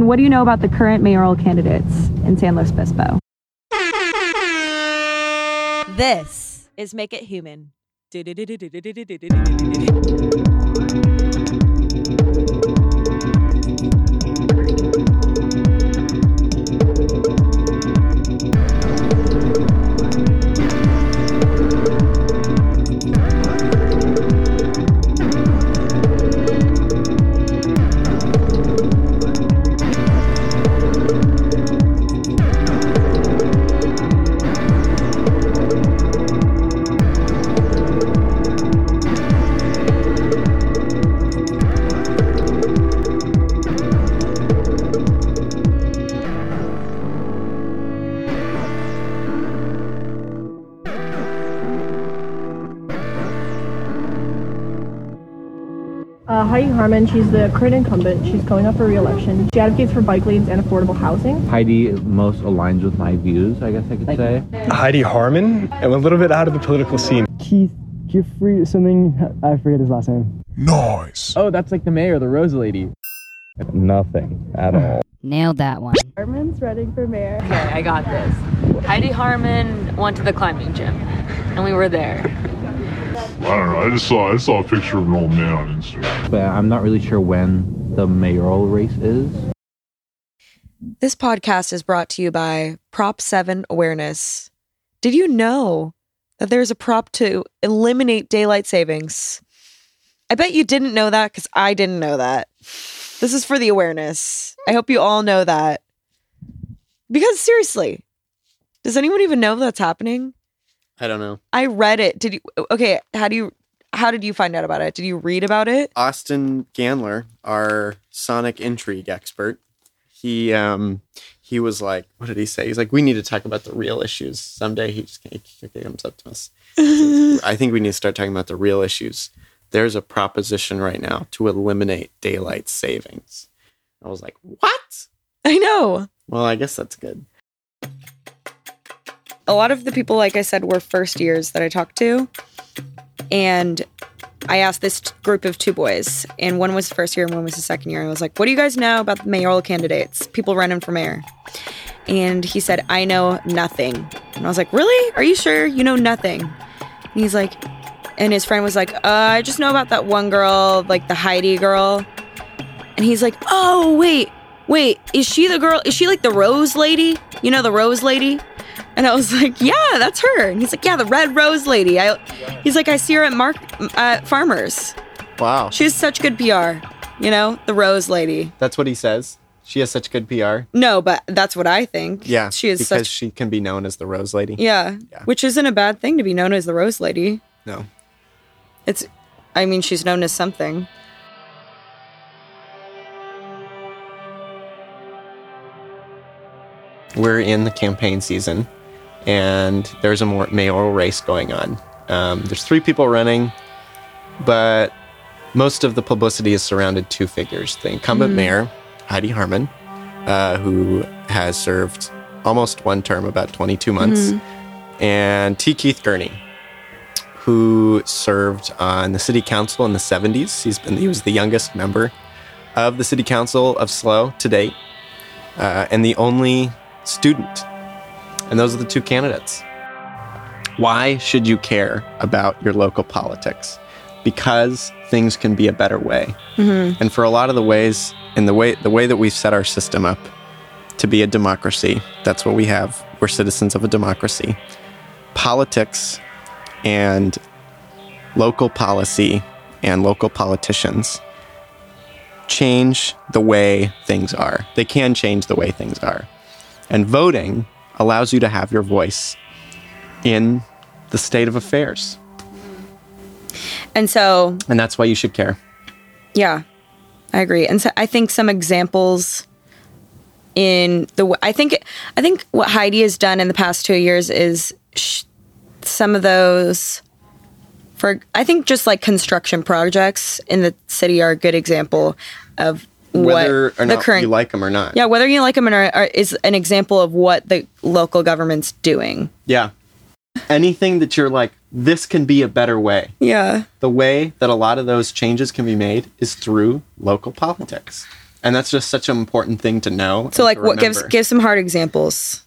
What do you know about the current mayoral candidates in San Luis Obispo? This is Make It Human. Harmon, she's the current incumbent. She's going up for re-election. She advocates for bike lanes and affordable housing. Heidi most aligns with my views, I guess I could say. Heidi Harmon. I'm a little bit out of the political scene. Keith Jeffrey something. I forget his last name. Nice. Oh, that's like the mayor, the Rose Lady. Nothing at all. Nailed that one. Harmon's running for mayor. Okay, I got this. Heidi Harmon went to the climbing gym, and we were there. I don't know. I just saw I saw a picture of an old man on Instagram. But I'm not really sure when the mayoral race is. This podcast is brought to you by Prop 7 Awareness. Did you know that there's a prop to eliminate daylight savings? I bet you didn't know that because I didn't know that. This is for the awareness. I hope you all know that. Because seriously, does anyone even know that's happening? I don't know. I read it. Did you okay, how do you how did you find out about it? Did you read about it? Austin Ganler, our sonic intrigue expert, he um he was like, what did he say? He's like, we need to talk about the real issues someday. He just he, he comes up to us. I think we need to start talking about the real issues. There's a proposition right now to eliminate daylight savings. I was like, what? I know. Well, I guess that's good. A lot of the people, like I said, were first years that I talked to. And I asked this t- group of two boys, and one was first year and one was the second year. And I was like, What do you guys know about the mayoral candidates, people running for mayor? And he said, I know nothing. And I was like, Really? Are you sure? You know nothing? And he's like, and his friend was like, uh, I just know about that one girl, like the Heidi girl. And he's like, Oh, wait, wait, is she the girl? Is she like the Rose lady? You know, the Rose lady? And I was like, yeah, that's her. And he's like, yeah, the red rose lady. I, he's like, I see her at Mark at Farmers. Wow. She has such good PR. You know, the rose lady. That's what he says. She has such good PR. No, but that's what I think. Yeah. she is because such. she can be known as the Rose Lady. yeah, Yeah. which isn't a bad thing to be known as the rose lady. No. It's, I mean, she's known as something. we're in the campaign season and there's a more mayoral race going on. Um, there's three people running, but most of the publicity is surrounded two figures the incumbent mayor, Heidi Harmon, uh, who has served almost one term, about 22 months, and T. Keith Gurnee, who served on the city council in the 70s. He's been, he was the youngest member of the city council of SLO to date, uh, and the only student. And those are the two candidates. Why should you care about your local politics? Because things can be a better way. Mm-hmm. And for a lot of the ways, and the way the way that we've set our system up to be a democracy, that's what we have. We're citizens of a democracy. Politics and local policy and local politicians change the way things are. They can change the way things are. And voting allows you to have your voice in the state of affairs. And so, And that's why you should care. yeah, I agree. And so I think some examples in the I think I think what Heidi has done in the past 2 years is sh- some of those for I think just like construction projects in the city are a good example of Whether or not current you like them or not. Yeah, whether you like them or not is an example of what the local government's doing. Yeah. Anything that you're like, this can be a better way. Yeah. The way that a lot of those changes can be made is through local politics. And that's just such an important thing to know. So like what gives give some hard examples.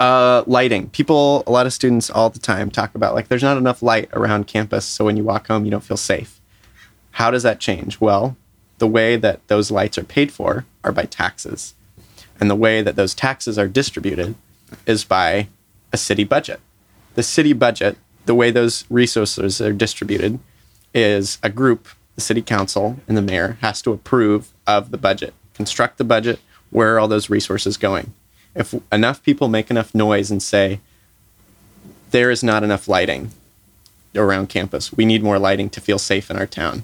Uh, lighting. People, a lot of students all the time talk about like there's not enough light around campus, so when you walk home, you don't feel safe. How does that change? Well, the way that those lights are paid for are by taxes, and the way that those taxes are distributed is by a city budget. The city budget, the way those resources are distributed, is a group, the city council and the mayor has to approve of the budget, construct the budget. Where are all those resources going? if enough people make enough noise and say there is not enough lighting around campus we need more lighting to feel safe in our town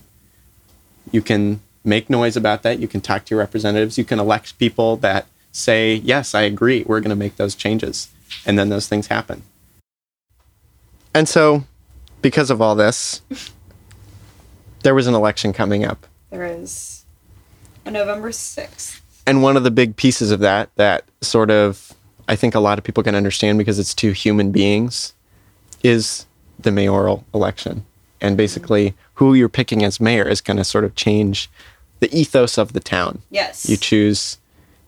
you can make noise about that. You can talk to your representatives. You can elect people that say yes i agree we're going to make those changes. And then those things happen. And so because of all this there was an election coming up. There is. On November 6th. and one of the big pieces of that that sort of I think a lot of people can understand because it's two human beings is the mayoral election. And basically who you're picking as mayor is going to sort of change the ethos of the town. Yes. You choose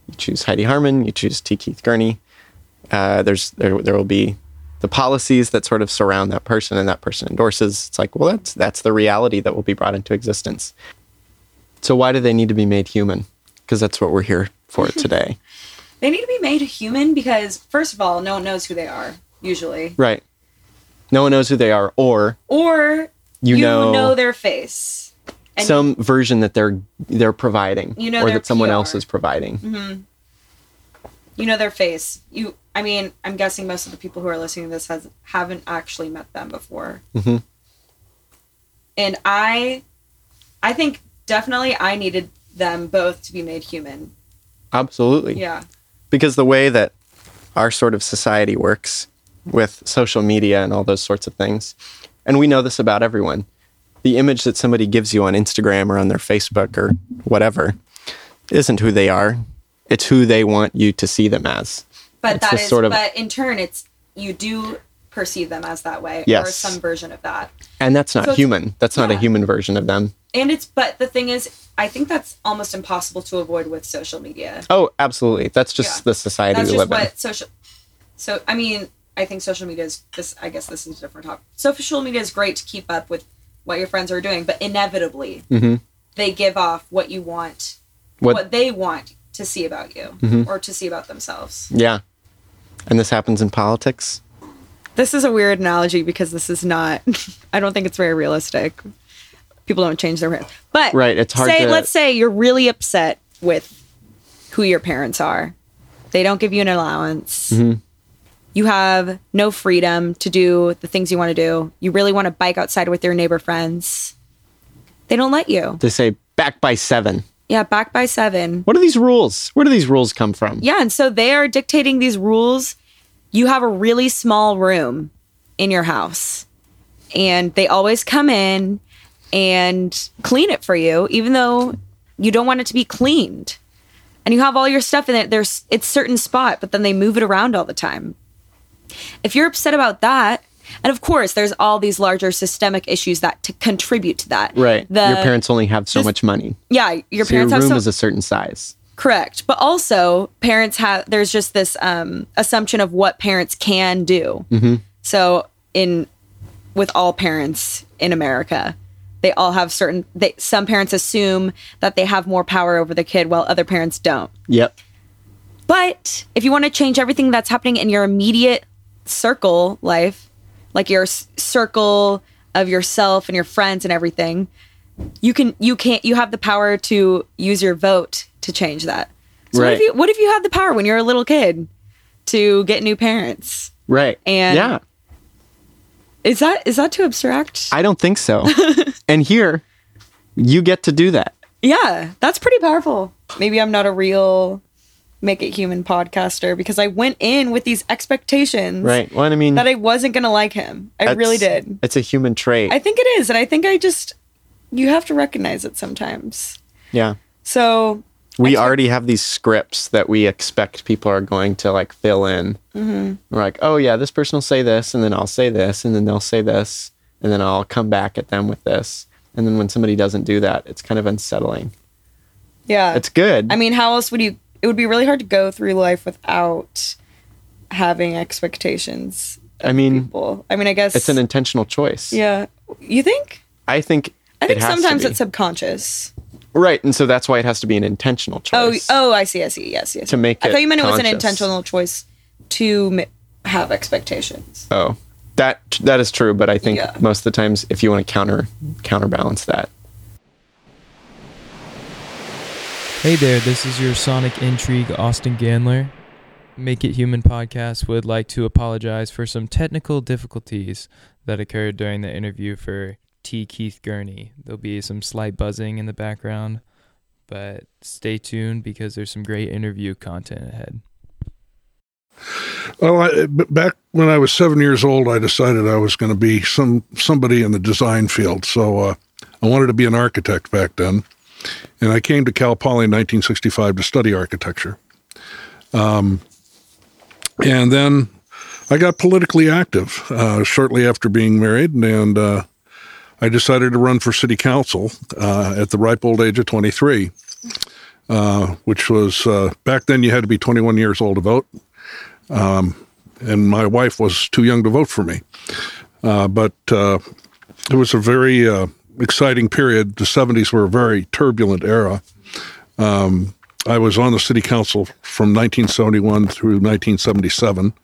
you choose Heidi Harmon, you choose T. Keith Gurnee. Uh, there's there there will be the policies that sort of surround that person and that person endorses. It's like, well, that's that's the reality that will be brought into existence. So why do they need to be made human? Because that's what we're here for today. They need to be made human because first of all, no one knows who they are usually. right. No one knows who they are, or Or You you, know- know, their face. And some version that they're they're providing, You know or that someone else is providing. you know their face. You I mean, I'm guessing most of the people who are listening to this has haven't actually met them before. Mhm. And I I think definitely I needed them both to be made human. Absolutely. Yeah. because the way that our sort of society works with social media and all those sorts of things, and we know this about everyone, the image that somebody gives you on Instagram or on their Facebook or whatever isn't who they are. It's who they want you to see them as. But It's that sort of- but in turn it's you do perceive them as that way or Yes. some version of that. And that's not So human. That's not a human version of them. And it's but the thing is I think that's almost impossible to avoid with social media. Oh, absolutely. That's just Yeah. the society That's we live in. what social. So I mean, I think social media is this. I guess this is a different topic. Social media is great to keep up with what your friends are doing, but inevitably Mhm. they give off what you want, What- what, they want to see about you Mhm. or to see about themselves. Yeah. And this happens in politics. This is a weird analogy because this is not. I don't think it's very realistic. People don't change their parents, but Right, it's hard Say, to- let's say you're really upset with who your parents are. They don't give you an allowance. Mm-hmm. You have no freedom to do the things you want to do. You really want to bike outside with your neighbor friends. They don't let you. They say back by seven. Yeah, back by seven. What are these rules? Where do these rules come from? Yeah, and so they are dictating these rules. You have a really small room in your house, and they always come in and clean it for you, even though you don't want it to be cleaned. And you have all your stuff in it. There's it's certain spot, but then they move it around all the time. If you're upset about that, and of course, there's all these larger systemic issues that to contribute to that. Right. The- your parents only have so just- much money. Yeah, your so your parents room have so much room is a certain size. Correct. But also, parents have, there's just this um, assumption of what parents can do. Mm-hmm. So, in, with all parents in America, they all have certain, they, some parents assume that they have more power over the kid while other parents don't. Yep. But if you want to change everything that's happening in your immediate circle life, like your s- circle of yourself and your friends and everything, you can you can't you have the power to use your vote to change that. So what Right. if you what if you had the power when you're a little kid to get new parents? Right. And- yeah, Is that is that too abstract? I don't think so. and here, you get to do that. yeah, that's pretty powerful. Maybe I'm not a real make it human podcaster because I went in with these expectations Right. Well, I mean, that I wasn't gonna like him. I really did. It's a human trait. I think it is, and I think I just you have to recognize it sometimes. yeah. So We already have these scripts that we expect people are going to like fill in. Mm-hmm. We're like, oh yeah, this person will say this, and then I'll say this, and then they'll say this, and then I'll come back at them with this. And then when somebody doesn't do that, it's kind of unsettling. Yeah. It's good. I mean, how else would you? It would be really hard to go through life without having expectations. I mean, People. I mean, I guess it's an intentional choice. Yeah. You think? I think. I think it has to sometimes it's subconscious. right, and so that's why it has to be an intentional Oh, choice. oh, oh, I see, I see. Yes, yes. To make I thought you meant it was an intentional choice to have expectations. Oh, that that is true, but I think Yeah. most of the times, if you want to counter counterbalance that, Hey there, this is your Sonic Intrigue, Austin Gandler. Make It Human podcast would like to apologize for some technical difficulties that occurred during the interview for T. Keith Gurnee. There'll be some slight buzzing in the background, but stay tuned because there's some great interview content ahead. Well, I, back when I was seven years old, I decided I was going to be some somebody in the design field. So uh, I wanted to be an architect back then, and I came to Cal Poly in 1965 to study architecture. Um, and then I got politically active uh, shortly after being married, and uh, I decided to run for city council uh, at the ripe old age of 23, uh, which was uh, back then you had to be 21 years old to vote um, and my wife was too young to vote for me. Uh, but it was a very exciting period. The 70s were a very turbulent era. Um, I was on the city council from 1971 through 1977.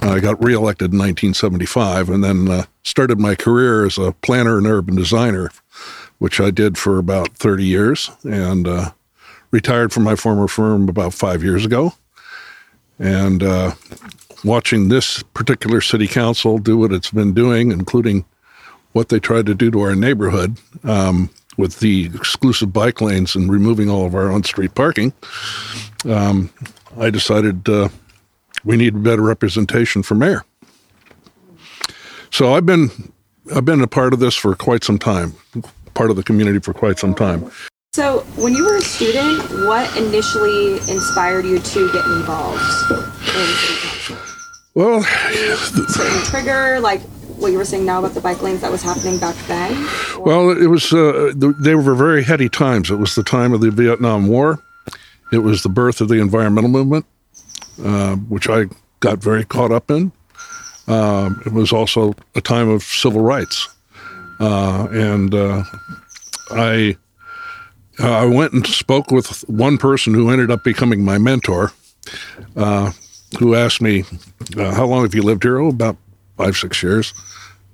I got reelected in 1975 and then uh, started my career as a planner and urban designer, which I did for about 30 years and uh, retired from my former firm about five years ago and uh, watching this particular city council do what it's been doing, including what they tried to do to our neighborhood um, with the exclusive bike lanes and removing all of our on-street parking, um, I decided uh, we need better representation for mayor. So I've been I've been a part of this for quite some time, part of the community for quite some time. So, when you were a student, what initially inspired you to get involved in city council? Well, Certain trigger, like what you were saying now about the bike lanes that was happening back then? Well, it was, uh, they were very heady times. It was the time of the Vietnam War. It was the birth of the environmental movement, uh, which I got very caught up in. Um, it was also a time of civil rights, uh, and uh, I I went and spoke with one person who ended up becoming my mentor, uh, who asked me, uh, "How long have you lived here?" Oh, about five six years.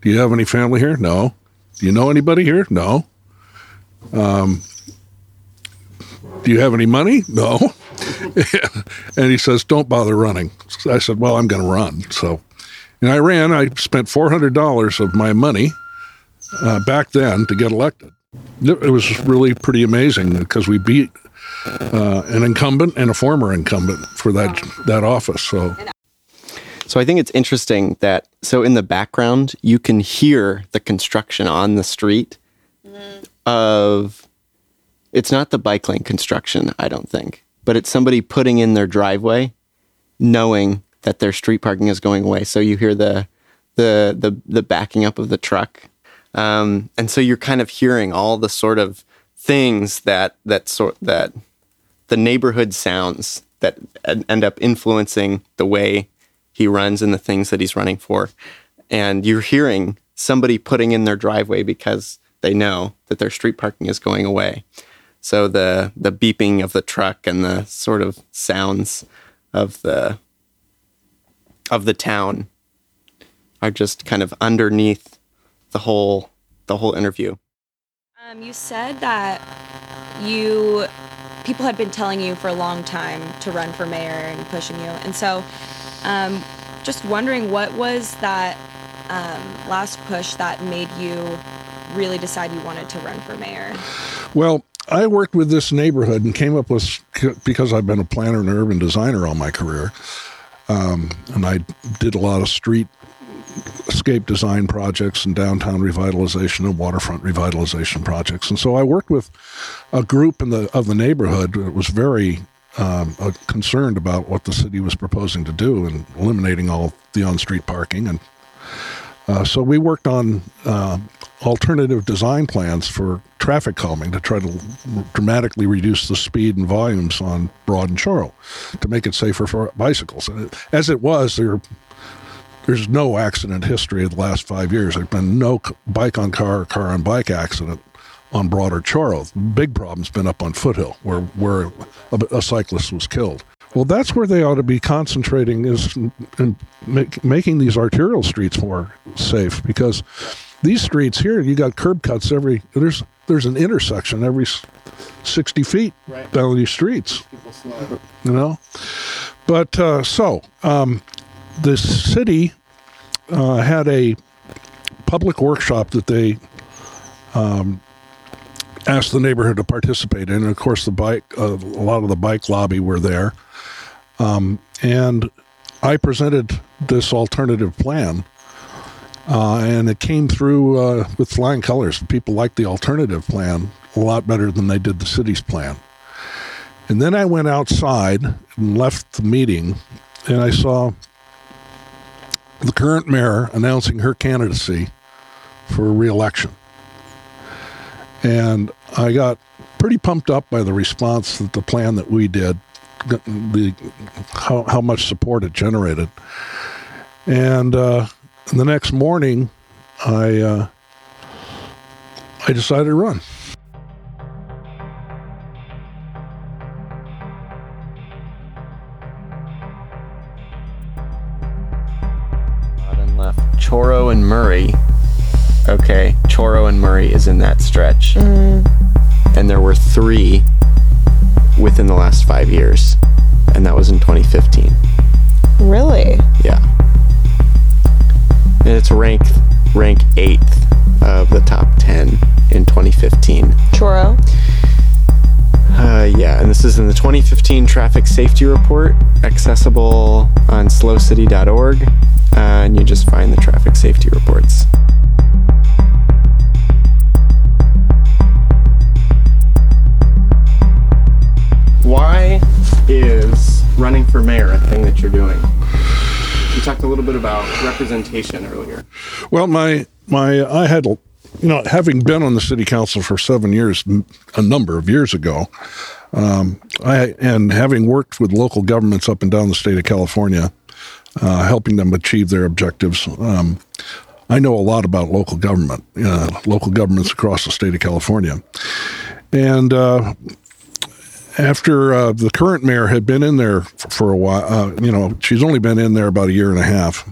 Do you have any family here? No. Do you know anybody here? No. Um, do you have any money? No. and he says, don't bother running. So I said, well, I'm going to run. So, and I ran. I spent $400 of my money uh, back then to get elected. It was really pretty amazing because we beat uh, an incumbent and a former incumbent for that that office. So So I think it's interesting that so in the background you can hear the construction on the street of it's not the bike lane construction, I don't think, but it's somebody putting in their driveway knowing that their street parking is going away. So you hear the the the the backing up of the truck. Um, and so you're kind of hearing all the sort of things that that sort that the neighborhood sounds that end up influencing the way he runs and the things that he's running for. And you're hearing somebody putting in their driveway because they know that their street parking is going away. So the the beeping of the truck and the sort of sounds of the of the town are just kind of underneath the whole the whole interview. Um, you said that you people had been telling you for a long time to run for mayor and pushing you, and so um, just wondering what was that um, last push that made you really decide you wanted to run for mayor? Well, I worked with this neighborhood and came up with because I've been a planner and urban designer all my career, um, and I did a lot of street escape design projects and downtown revitalization and waterfront revitalization projects. And so I worked with a group in the of the neighborhood that was very um, uh, concerned about what the city was proposing to do and eliminating all the on-street parking and Uh, so we worked on uh, alternative design plans for traffic calming to try to dramatically reduce the speed and volumes on Broad and Chorro to make it safer for bicycles. And it, as it was, there there's no accident history of the last five years. There's been no bike on car, or car on bike accident on Broader Charles. Big problem's been up on Foothill, where where a, a cyclist was killed. Well, that's where they ought to be concentrating is in, in make, making these arterial streets more safe because these streets here, you got curb cuts every there's there's an intersection every sixty feet Right. down these streets you know. But uh, so um, the city uh, had a public workshop that they um, asked the neighborhood to participate in. And of course, the bike, uh, a lot of the bike lobby were there, um, and I presented this alternative plan. Uh, and it came through uh, with flying colors. People liked the alternative plan a lot better than they did the city's plan. And then I went outside and left the meeting, and I saw the current mayor announcing her candidacy for reelection. And I got pretty pumped up by the response that the plan that we did, the how, how much support it generated. And uh, the next morning, I uh, I decided to run. Bottom left. Chorro and Murray. Okay, Chorro and Murray is in that stretch. And there were three within the last five years. And that was in 2015. Really? Yeah. And it's ranked rank eighth of the top 10 in 2015. Chorro? Uh, yeah, and this is in the 2015 Traffic Safety Report, accessible on slocity.org, uh, and you just find the traffic safety reports. Why is running for mayor a thing that you're doing? You talked a little bit about representation earlier. Well, my my I had you know having been on the city council for seven years, a number of years ago, um, I and having worked with local governments up and down the state of California, uh, helping them achieve their objectives. Um, I know a lot about local government, uh, local governments across the state of California, and uh, after uh, the current mayor had been in there for a while, uh, you know, she's only been in there about a year and a half.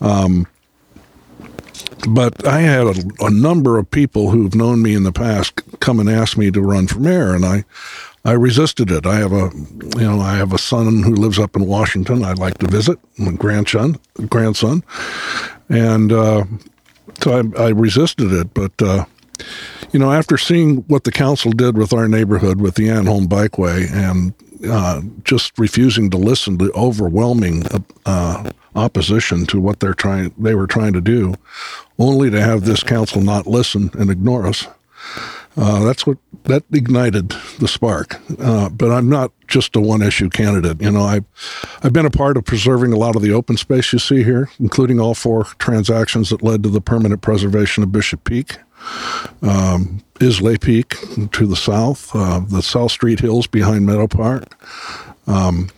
Um, but I had a, a number of people who've known me in the past come and ask me to run for mayor, and I, I resisted it. I have a, you know, I have a son who lives up in Washington. I'd like to visit, my grandson, grandson, and uh, so I, I resisted it. But uh, you know, after seeing what the council did with our neighborhood with the Anholm Bikeway and uh, just refusing to listen to overwhelming uh, opposition to what they're trying they were trying to do, only to have this council not listen and ignore us. Uh, that's what that ignited the spark. Uh, but I'm not just a one-issue candidate. You know, I've I've been a part of preserving a lot of the open space you see here, including all four transactions that led to the permanent preservation of Bishop Peak um, Islay Peak to the south, uh, the South Street Hills behind Meadow Park. Um,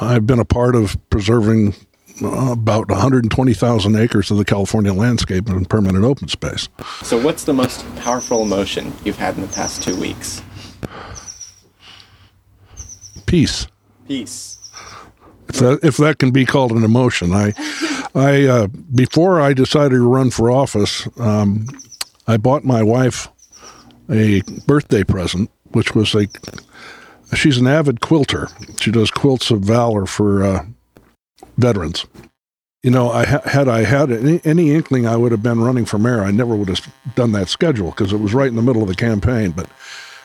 I've been a part of preserving uh, about 120,000 acres of the California landscape in permanent open space. So, what's the most powerful emotion you've had in the past two weeks? Peace. Peace. if that if that can be called an emotion. I, I uh, before I decided to run for office, um, I bought my wife a birthday present, which was a. She's an avid quilter. She does quilts of valor for uh, veterans. You know, I ha- had I had any, any inkling I would have been running for mayor, I never would have done that schedule because it was right in the middle of the campaign. But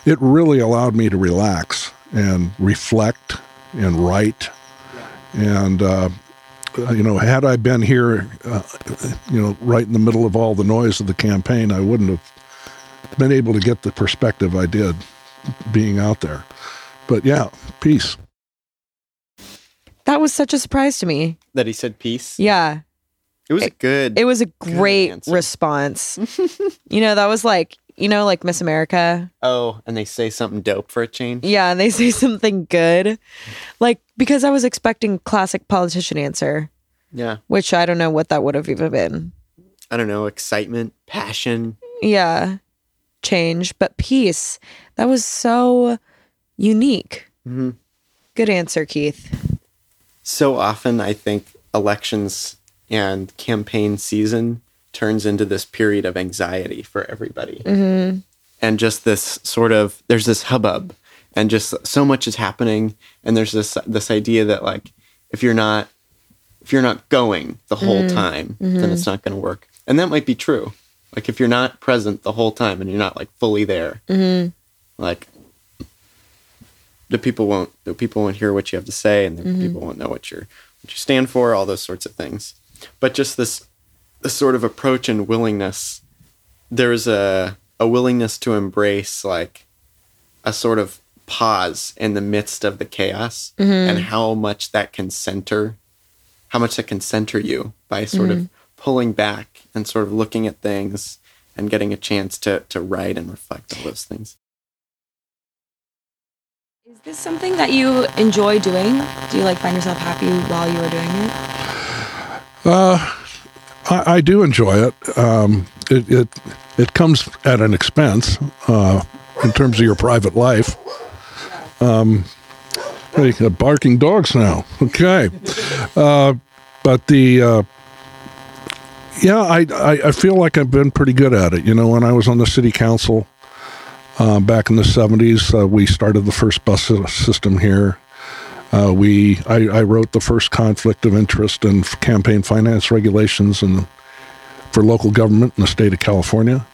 it really allowed me to relax and reflect and write and uh, you know, had I been here, uh, you know, right in the middle of all the noise of the campaign, I wouldn't have been able to get the perspective I did being out there. But yeah, peace. That was such a surprise to me. That he said peace? Yeah. It was a good. It was a great response. you know, that was like, you know, like Miss America. Oh, and they say something dope for a change. Yeah, and they say something good. Like, because I was expecting classic politician answer, Yeah. which I don't know what that would have even been. I don't know, excitement, passion. Yeah, change, but peace. That was so unique. hmm Good answer, Keith. So often, I think elections and campaign season turns into this period of anxiety for everybody. Mm-hmm. and just this sort of there's this hubbub and just so much is happening and there's this this idea that like if you're not if you're not going the whole Mhm. time then Mhm. it's not going to work and that might be true like if you're not present the whole time and you're not like fully there Mm-hmm. like the people won't the people won't hear what you have to say and the Mhm. people won't know what you're what you stand for all those sorts of things but just this this sort of approach and willingness there's a a willingness to embrace like a sort of pause in the midst of the chaos Mhm. and how much that can center how much that can center you by sort Mhm. of pulling back and sort of looking at things and getting a chance to to write and reflect on those things Is this something that you enjoy doing? Do you like find yourself happy while you are doing it? Uh, I, I do enjoy it. Um, it, it it comes at an expense uh, in terms of your private life. Um, barking dogs now. Okay, uh, but the uh, yeah, I, I I feel like I've been pretty good at it. You know, when I was on the city council uh, back in the '70s, uh, we started the first bus system here. Uh, we I, I wrote the first conflict of interest and campaign finance regulations and for local government in the state of California,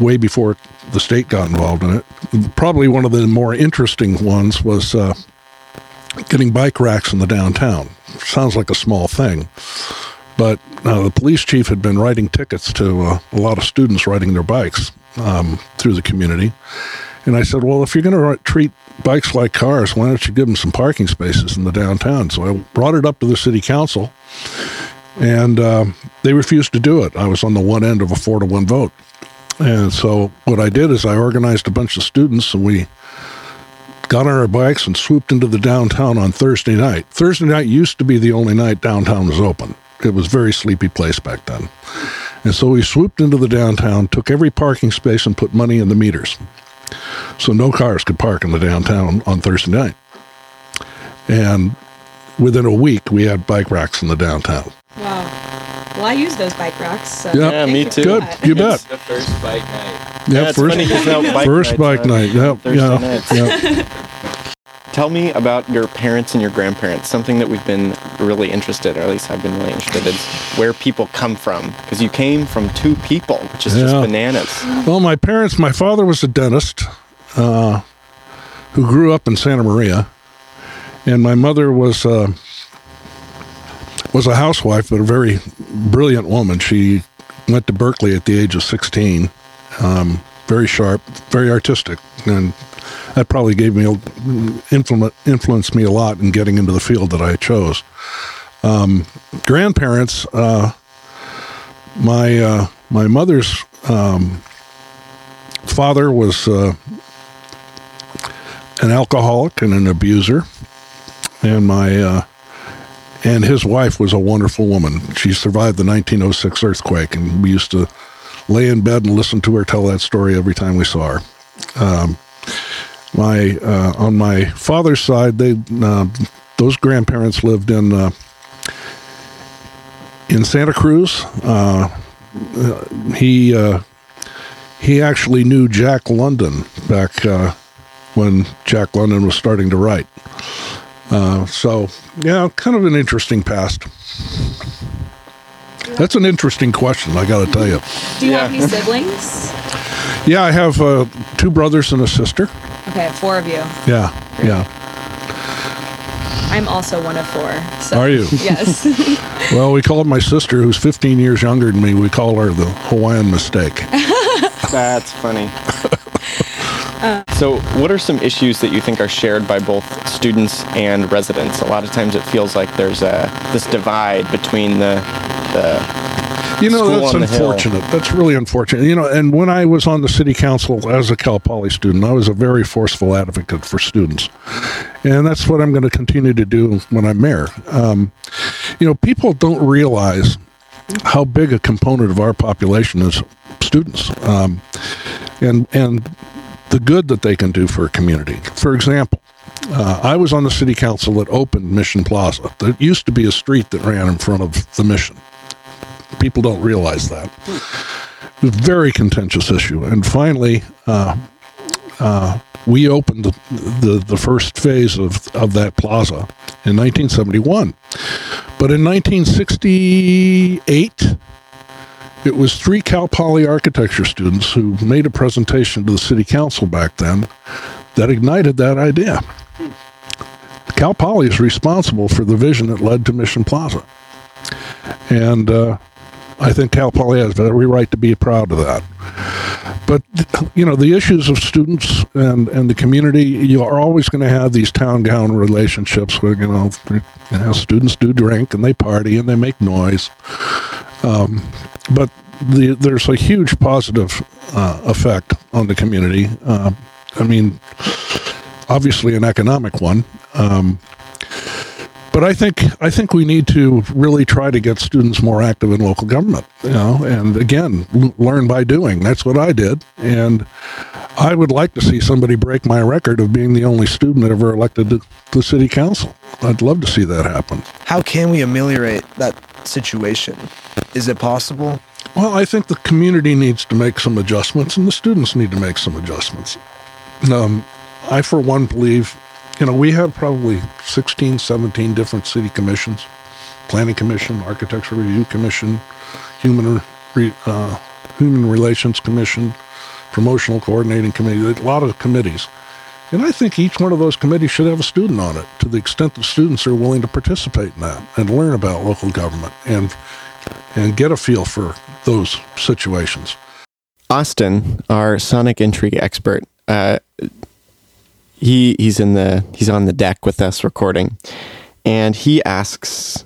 way before the state got involved in it. Probably one of the more interesting ones was uh, getting bike racks in the downtown. Sounds like a small thing, but uh, the police chief had been writing tickets to uh, a lot of students riding their bikes um, through the community. And I said, well, if you're going to treat bikes like cars, why don't you give them some parking spaces in the downtown? So I brought it up to the city council, and um, they refused to do it. I was on the one end of a four to one vote. And so what I did is I organized a bunch of students, and we got on our bikes and swooped into the downtown on Thursday night. Thursday night used to be the only night downtown was open. It was a very sleepy place back then. And so we swooped into the downtown, took every parking space, and put money in the meters. So no cars could park in the downtown on Thursday night. And within a week, we had bike racks in the downtown. Wow. Well, I use those bike racks. So Yeah. Yeah, me too. Good, that. you bet. The first bike night. Yeah, it's first, funny 'cause now bike first nights bike are night. Yeah, Thursday yeah, nights. yeah. Tell me about your parents and your grandparents. Something that we've been really interested, or at least I've been really interested, is where people come from. Because you came from two people, which is just bananas. Well, my parents, my father was a dentist uh, who grew up in Santa Maria, and my mother was uh, was a housewife, but a very brilliant woman. She went to Berkeley at the age of sixteen. Um, very sharp, very artistic, and that probably gave me influ- influenced me a lot in getting into the field that I chose. Um, grandparents, uh, my uh, my mother's um, father was uh, an alcoholic and an abuser, and my uh, and his wife was a wonderful woman. She survived the 1906 earthquake, and we used to lay in bed and listen to her tell that story every time we saw her. Um, my uh, on my father's side, they uh, those grandparents lived in uh, in Santa Cruz. Uh, uh, he uh, he actually knew Jack London back uh, when Jack London was starting to write. Uh, so yeah, kind of an interesting past. That's an interesting question. I got to tell you. Do you have any siblings? Yeah, I have uh, two brothers and a sister. Okay, four of you. Yeah, yeah. I'm also one of four. So. Are you? Yes. Well, we call my sister, who's 15 years younger than me. We call her the Hawaiian mistake. That's funny. so, what are some issues that you think are shared by both students and residents? A lot of times, it feels like there's a this divide between the the You know, that's Hill. unfortunate. That's really unfortunate. You know, and when I was on the city council as a Cal Poly student, I was a very forceful advocate for students. And that's what I'm going to continue to do when I'm mayor. Um, you know, people don't realize how big a component of our population is students. Um, and, and the good that they can do for a community. For example, uh, I was on the city council that opened Mission Plaza. There used to be a street that ran in front of the Mission. People don't realize that. It was a very contentious issue. And finally, uh, uh, we opened the, the, the first phase of, of that plaza in 1971. But in 1968, it was three Cal Poly architecture students who made a presentation to the city council back then that ignited that idea. Cal Poly is responsible for the vision that led to Mission Plaza. And uh, I think Cal Poly has every right to be proud of that. But, you know, the issues of students and, and the community, you are always going to have these town gown relationships where, you know, you know, students do drink and they party and they make noise. Um, but the, there's a huge positive uh, effect on the community. Uh, I mean, obviously an economic one. Um, but I think I think we need to really try to get students more active in local government. You know, and again, l- learn by doing. That's what I did, and I would like to see somebody break my record of being the only student ever elected to the city council. I'd love to see that happen. How can we ameliorate that situation? Is it possible? Well, I think the community needs to make some adjustments, and the students need to make some adjustments. Um, I, for one, believe, you know, we have probably 16, 17 different city commissions Planning Commission, Architecture Review Commission, Human, Re, uh, Human Relations Commission, Promotional Coordinating Committee, a lot of committees. And I think each one of those committees should have a student on it to the extent that students are willing to participate in that and learn about local government and and get a feel for those situations. Austin, our sonic intrigue expert, uh, he he's in the he's on the deck with us recording, and he asks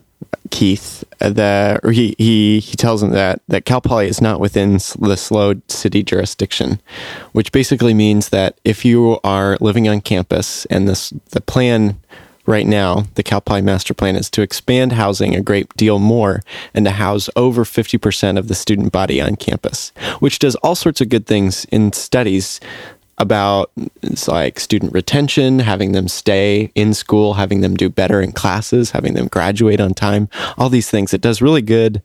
Keith uh, the or he he he tells him that that Cal Poly is not within the SLO city jurisdiction, which basically means that if you are living on campus and this the plan right now, the Cal Poly master plan is to expand housing a great deal more and to house over 50% of the student body on campus, which does all sorts of good things in studies about it's like student retention, having them stay in school, having them do better in classes, having them graduate on time, all these things. It does really good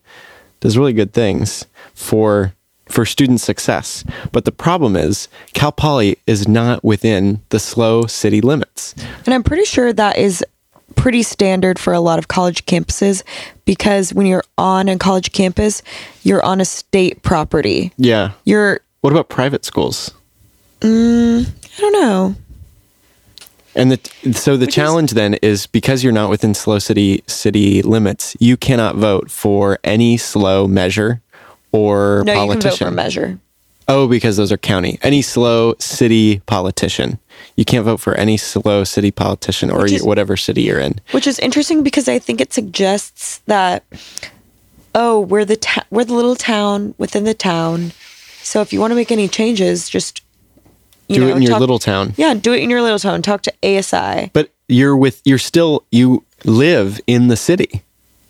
does really good things for for student success. But the problem is Cal Poly is not within the SLO city limits. And I'm pretty sure that is pretty standard for a lot of college campuses because when you're on a college campus, you're on a state property. Yeah. You're, What about private schools? Mm, I don't know. And the, so the challenge then is because you're not within SLO city city limits, you cannot vote for any SLO measure or No, you can vote politician. for measure. Oh, because those are county. Any SLO city politician. You can't vote for any SLO city politician or is- whatever city you're in. Which is interesting because I think it suggests that oh, we're the ta- we're the little town within the town. So if you want to make any changes, just you Do know, it in your talk- little town. Yeah, do it in your little town. Talk to ASI. But you're with you're still you live in the city.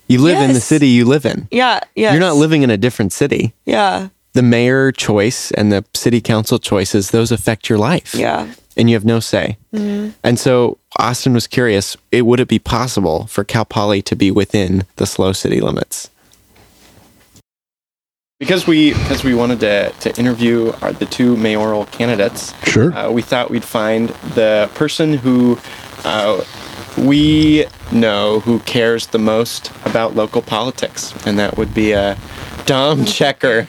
You live in the city you live in. Yeah, yeah. You're not living in a different city. Yeah, The mayor choice and the city council choices, those affect your life. yeah. And you have no say. Mhm. And so Austin was curious, it would it be possible for Cal Poly to be within the SLO city limits? Because we because we wanted to, to interview our, the two mayoral candidates, Sure. uh, we thought we'd find the person who uh, we know who cares the most about local politics, and that would be uh, Dom Checker.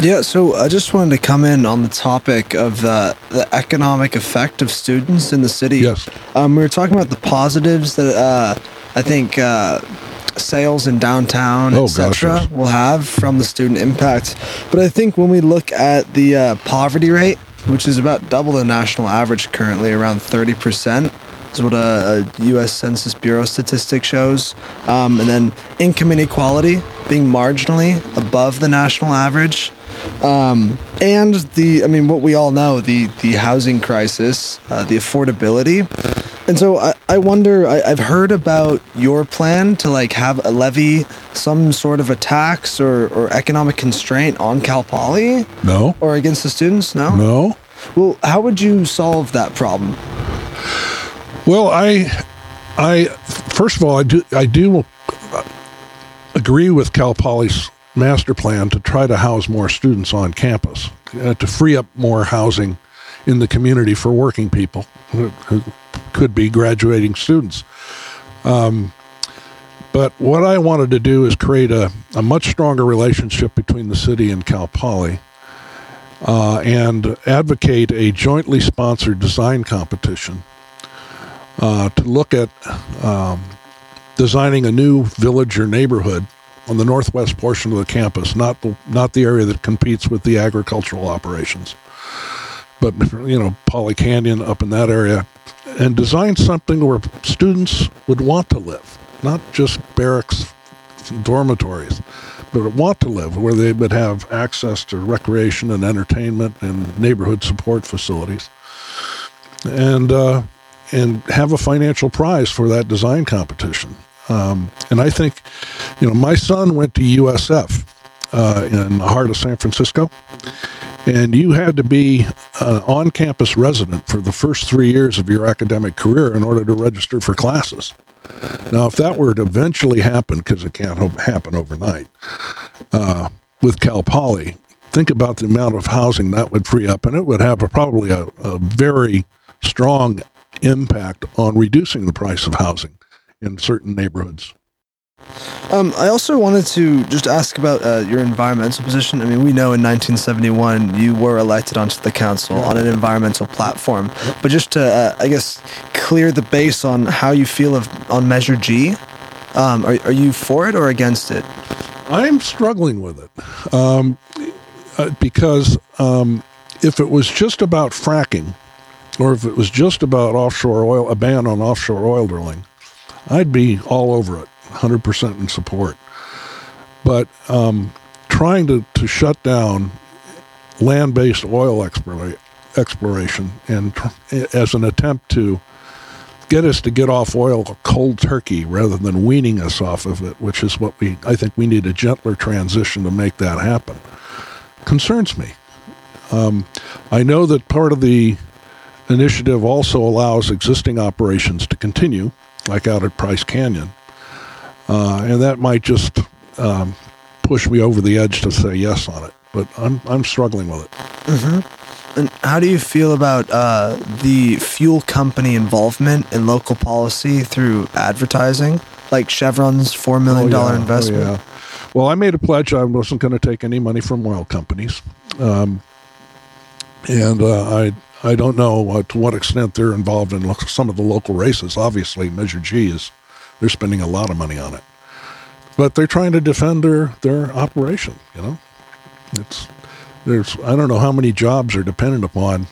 Yeah, so I just wanted to come in on the topic of the, the economic effect of students in the city. Yes. Um, we were talking about the positives that uh, I think uh, sales in downtown, Oh, etc., will have from the student impact. But I think when we look at the uh, poverty rate, which is about double the national average currently, around 30%, is what a, a U.S. Census Bureau statistic shows. Um, and then income inequality being marginally above the national average. Um, and the, I mean, what we all know, the the housing crisis, uh, the affordability. And so I, I wonder, I, I've heard about your plan to like have a levy some sort of a tax or, or economic constraint on Cal Poly? No. Or against the students? No? No. Well, how would you solve that problem? Well, I, I first of all, I do I do agree with Cal Poly's master plan to try to house more students on campus, uh, to free up more housing in the community for working people who, who could be graduating students. Um, but what I wanted to do is create a, a much stronger relationship between the city and Cal Poly uh, and advocate a jointly sponsored design competition uh, to look at um, designing a new village or neighborhood on the northwest portion of the campus, not the, not the area that competes with the agricultural operations, but you know Poly Canyon up in that area, and design something where students would want to live, not just barracks, dormitories, but want to live where they would have access to recreation and entertainment and neighborhood support facilities, and uh, and have a financial prize for that design competition. Um, and I think, you know, my son went to USF uh, in the heart of San Francisco, and you had to be an on campus resident for the first three years of your academic career in order to register for classes. Now, if that were to eventually happen, because it can't happen overnight, uh, with Cal Poly, think about the amount of housing that would free up, and it would have a, probably a, a very strong impact on reducing the price of housing in certain neighborhoods. Um, I also wanted to just ask about uh, your environmental position. I mean, we know in 1971 you were elected onto the council on an environmental platform, but just to, uh, I guess, clear the base on how you feel of on Measure G, um, are, are you for it or against it? I'm struggling with it um, uh, because um, if it was just about fracking, or if it was just about offshore oil, a ban on offshore oil drilling, I'd be all over it, 100% in support. But um, trying to, to shut down land based oil explora- exploration and tr- as an attempt to get us to get off oil cold turkey rather than weaning us off of it, which is what we, I think we need a gentler transition to make that happen, concerns me. Um, I know that part of the initiative also allows existing operations to continue, like out at Price Canyon. Uh, and that might just um, push me over the edge to say yes on it. But I'm, I'm struggling with it. Mm-hmm. And how do you feel about uh, the fuel company involvement in local policy through advertising, like Chevron's $4 million Oh, yeah. Oh, investment? yeah. Well, I made a pledge I wasn't going to take any money from oil companies. Um, and uh, I I don't know uh, to what extent they're involved in lo- some of the local races. Obviously, Measure G is they're spending a lot of money on it, but they're trying to defend their their operation. You know, it's there's I don't know how many jobs are dependent upon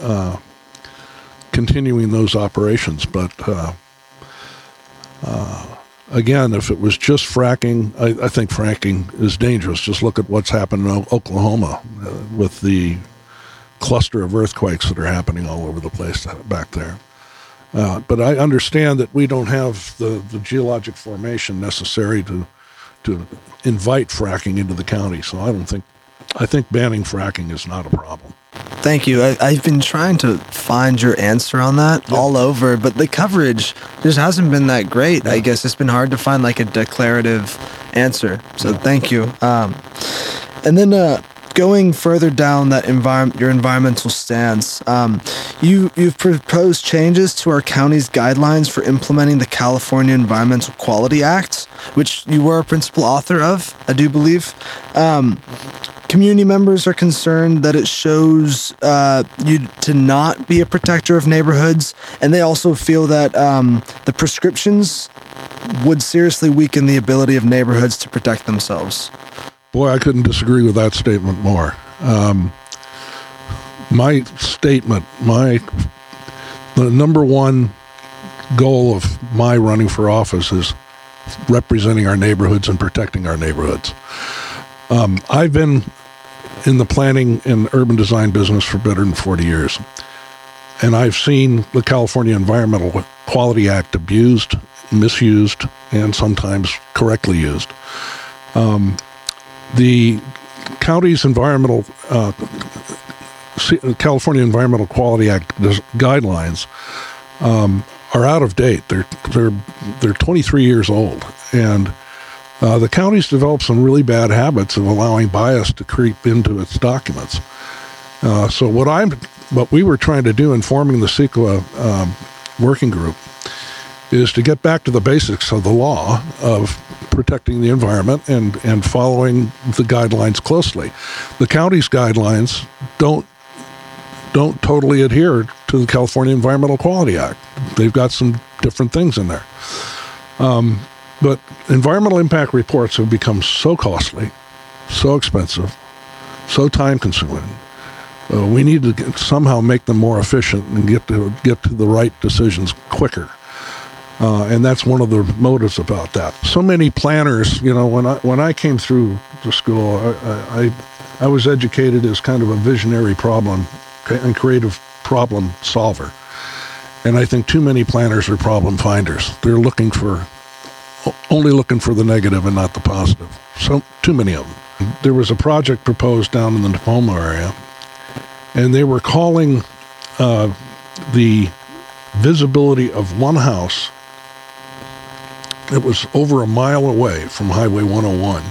uh, continuing those operations, but. Uh, uh, again, if it was just fracking, I, I think fracking is dangerous. Just look at what's happened in Oklahoma uh, with the cluster of earthquakes that are happening all over the place back there. Uh, but I understand that we don't have the, the geologic formation necessary to to invite fracking into the county. So I don't think I think banning fracking is not a problem. Thank you. I, I've been trying to find your answer on that all over, but the coverage just hasn't been that great. I guess it's been hard to find like a declarative answer. So thank you. Um, and then uh, going further down that environment, your environmental stance, um, you you've proposed changes to our county's guidelines for implementing the California Environmental Quality Act, which you were a principal author of, I do believe. Um, community members are concerned that it shows uh, you to not be a protector of neighborhoods, and they also feel that um, the prescriptions would seriously weaken the ability of neighborhoods to protect themselves. Boy, I couldn't disagree with that statement more. Um, my statement, my the number one goal of my running for office is representing our neighborhoods and protecting our neighborhoods. Um, I've been in the planning and urban design business for better than 40 years. And I've seen the California Environmental Quality Act abused, misused, and sometimes correctly used. Um, the county's environmental, uh, California Environmental Quality Act guidelines um, are out of date. They're they're they're 23 years old, and uh, the county's developed some really bad habits of allowing bias to creep into its documents. Uh, so what I'm, what we were trying to do in forming the CEQA um, working group is to get back to the basics of the law of protecting the environment and, and following the guidelines closely. The county's guidelines don't don't totally adhere to the California Environmental Quality Act. They've got some different things in there. Um, but environmental impact reports have become so costly, so expensive, so time consuming. Uh, we need to get, somehow make them more efficient and get to get to the right decisions quicker. Uh, and that's one of the motives about that. So many planners, you know, when I when I came through the school, I, I, I was educated as kind of a visionary problem and creative problem solver. And I think too many planners are problem finders. They're looking for only looking for the negative and not the positive. So too many of them. There was a project proposed down in the Tacoma area, and they were calling uh, the visibility of one house that was over a mile away from Highway 101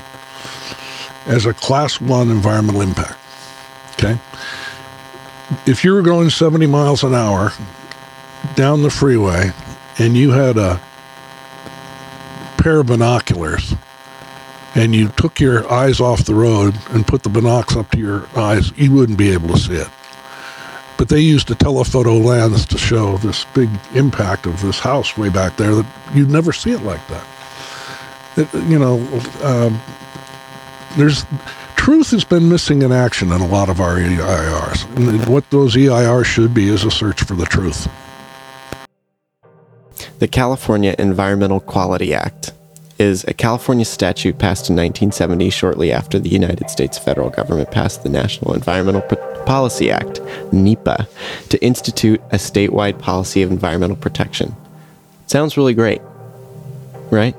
as a class one environmental impact. Okay? If you were going 70 miles an hour down the freeway and you had a pair of binoculars and you took your eyes off the road and put the binocs up to your eyes, you wouldn't be able to see it. But they used a telephoto lens to show this big impact of this house way back there that you'd never see it like that. It, you know, um, there's truth has been missing in action in a lot of our EIRs. And what those EIRs should be is a search for the truth. The California Environmental Quality Act is a California statute passed in 1970 shortly after the United States federal government passed the National Environmental Policy Act, NEPA, to institute a statewide policy of environmental protection. Sounds really great, right?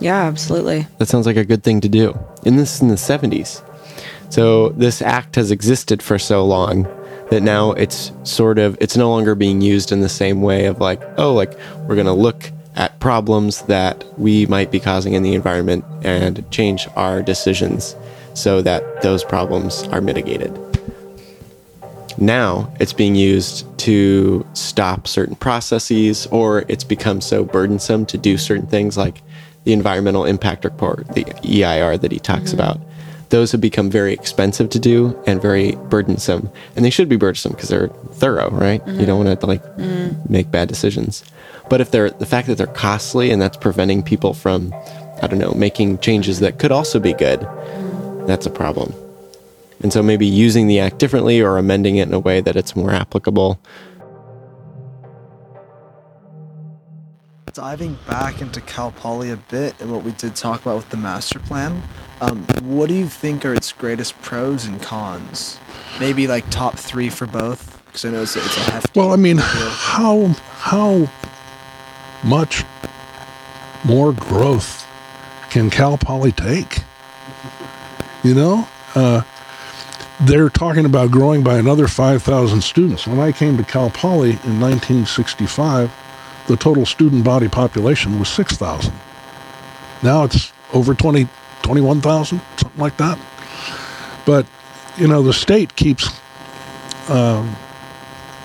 Yeah, absolutely. That sounds like a good thing to do. And this is in the 70s. So this act has existed for so long that now it's sort of it's no longer being used in the same way of like oh like we're going to look at problems that we might be causing in the environment and change our decisions so that those problems are mitigated. Now it's being used to stop certain processes, or it's become so burdensome to do certain things like the environmental impact report, the EIR that he talks mm-hmm. about those have become very expensive to do and very burdensome. And they should be burdensome because they're thorough, right? Mm-hmm. You don't want to like mm. make bad decisions. But if they're the fact that they're costly and that's preventing people from, I don't know, making changes that could also be good, mm. that's a problem. And so maybe using the act differently or amending it in a way that it's more applicable diving back into Cal Poly a bit and what we did talk about with the master plan, um, what do you think are its greatest pros and cons? Maybe like top three for both, because I know it's a, it's a hefty. Well, I mean, how how much more growth can Cal Poly take? You know, uh, they're talking about growing by another 5,000 students. When I came to Cal Poly in 1965 the total student body population was 6,000. Now it's over 20, 21,000, something like that. But, you know, the state keeps um,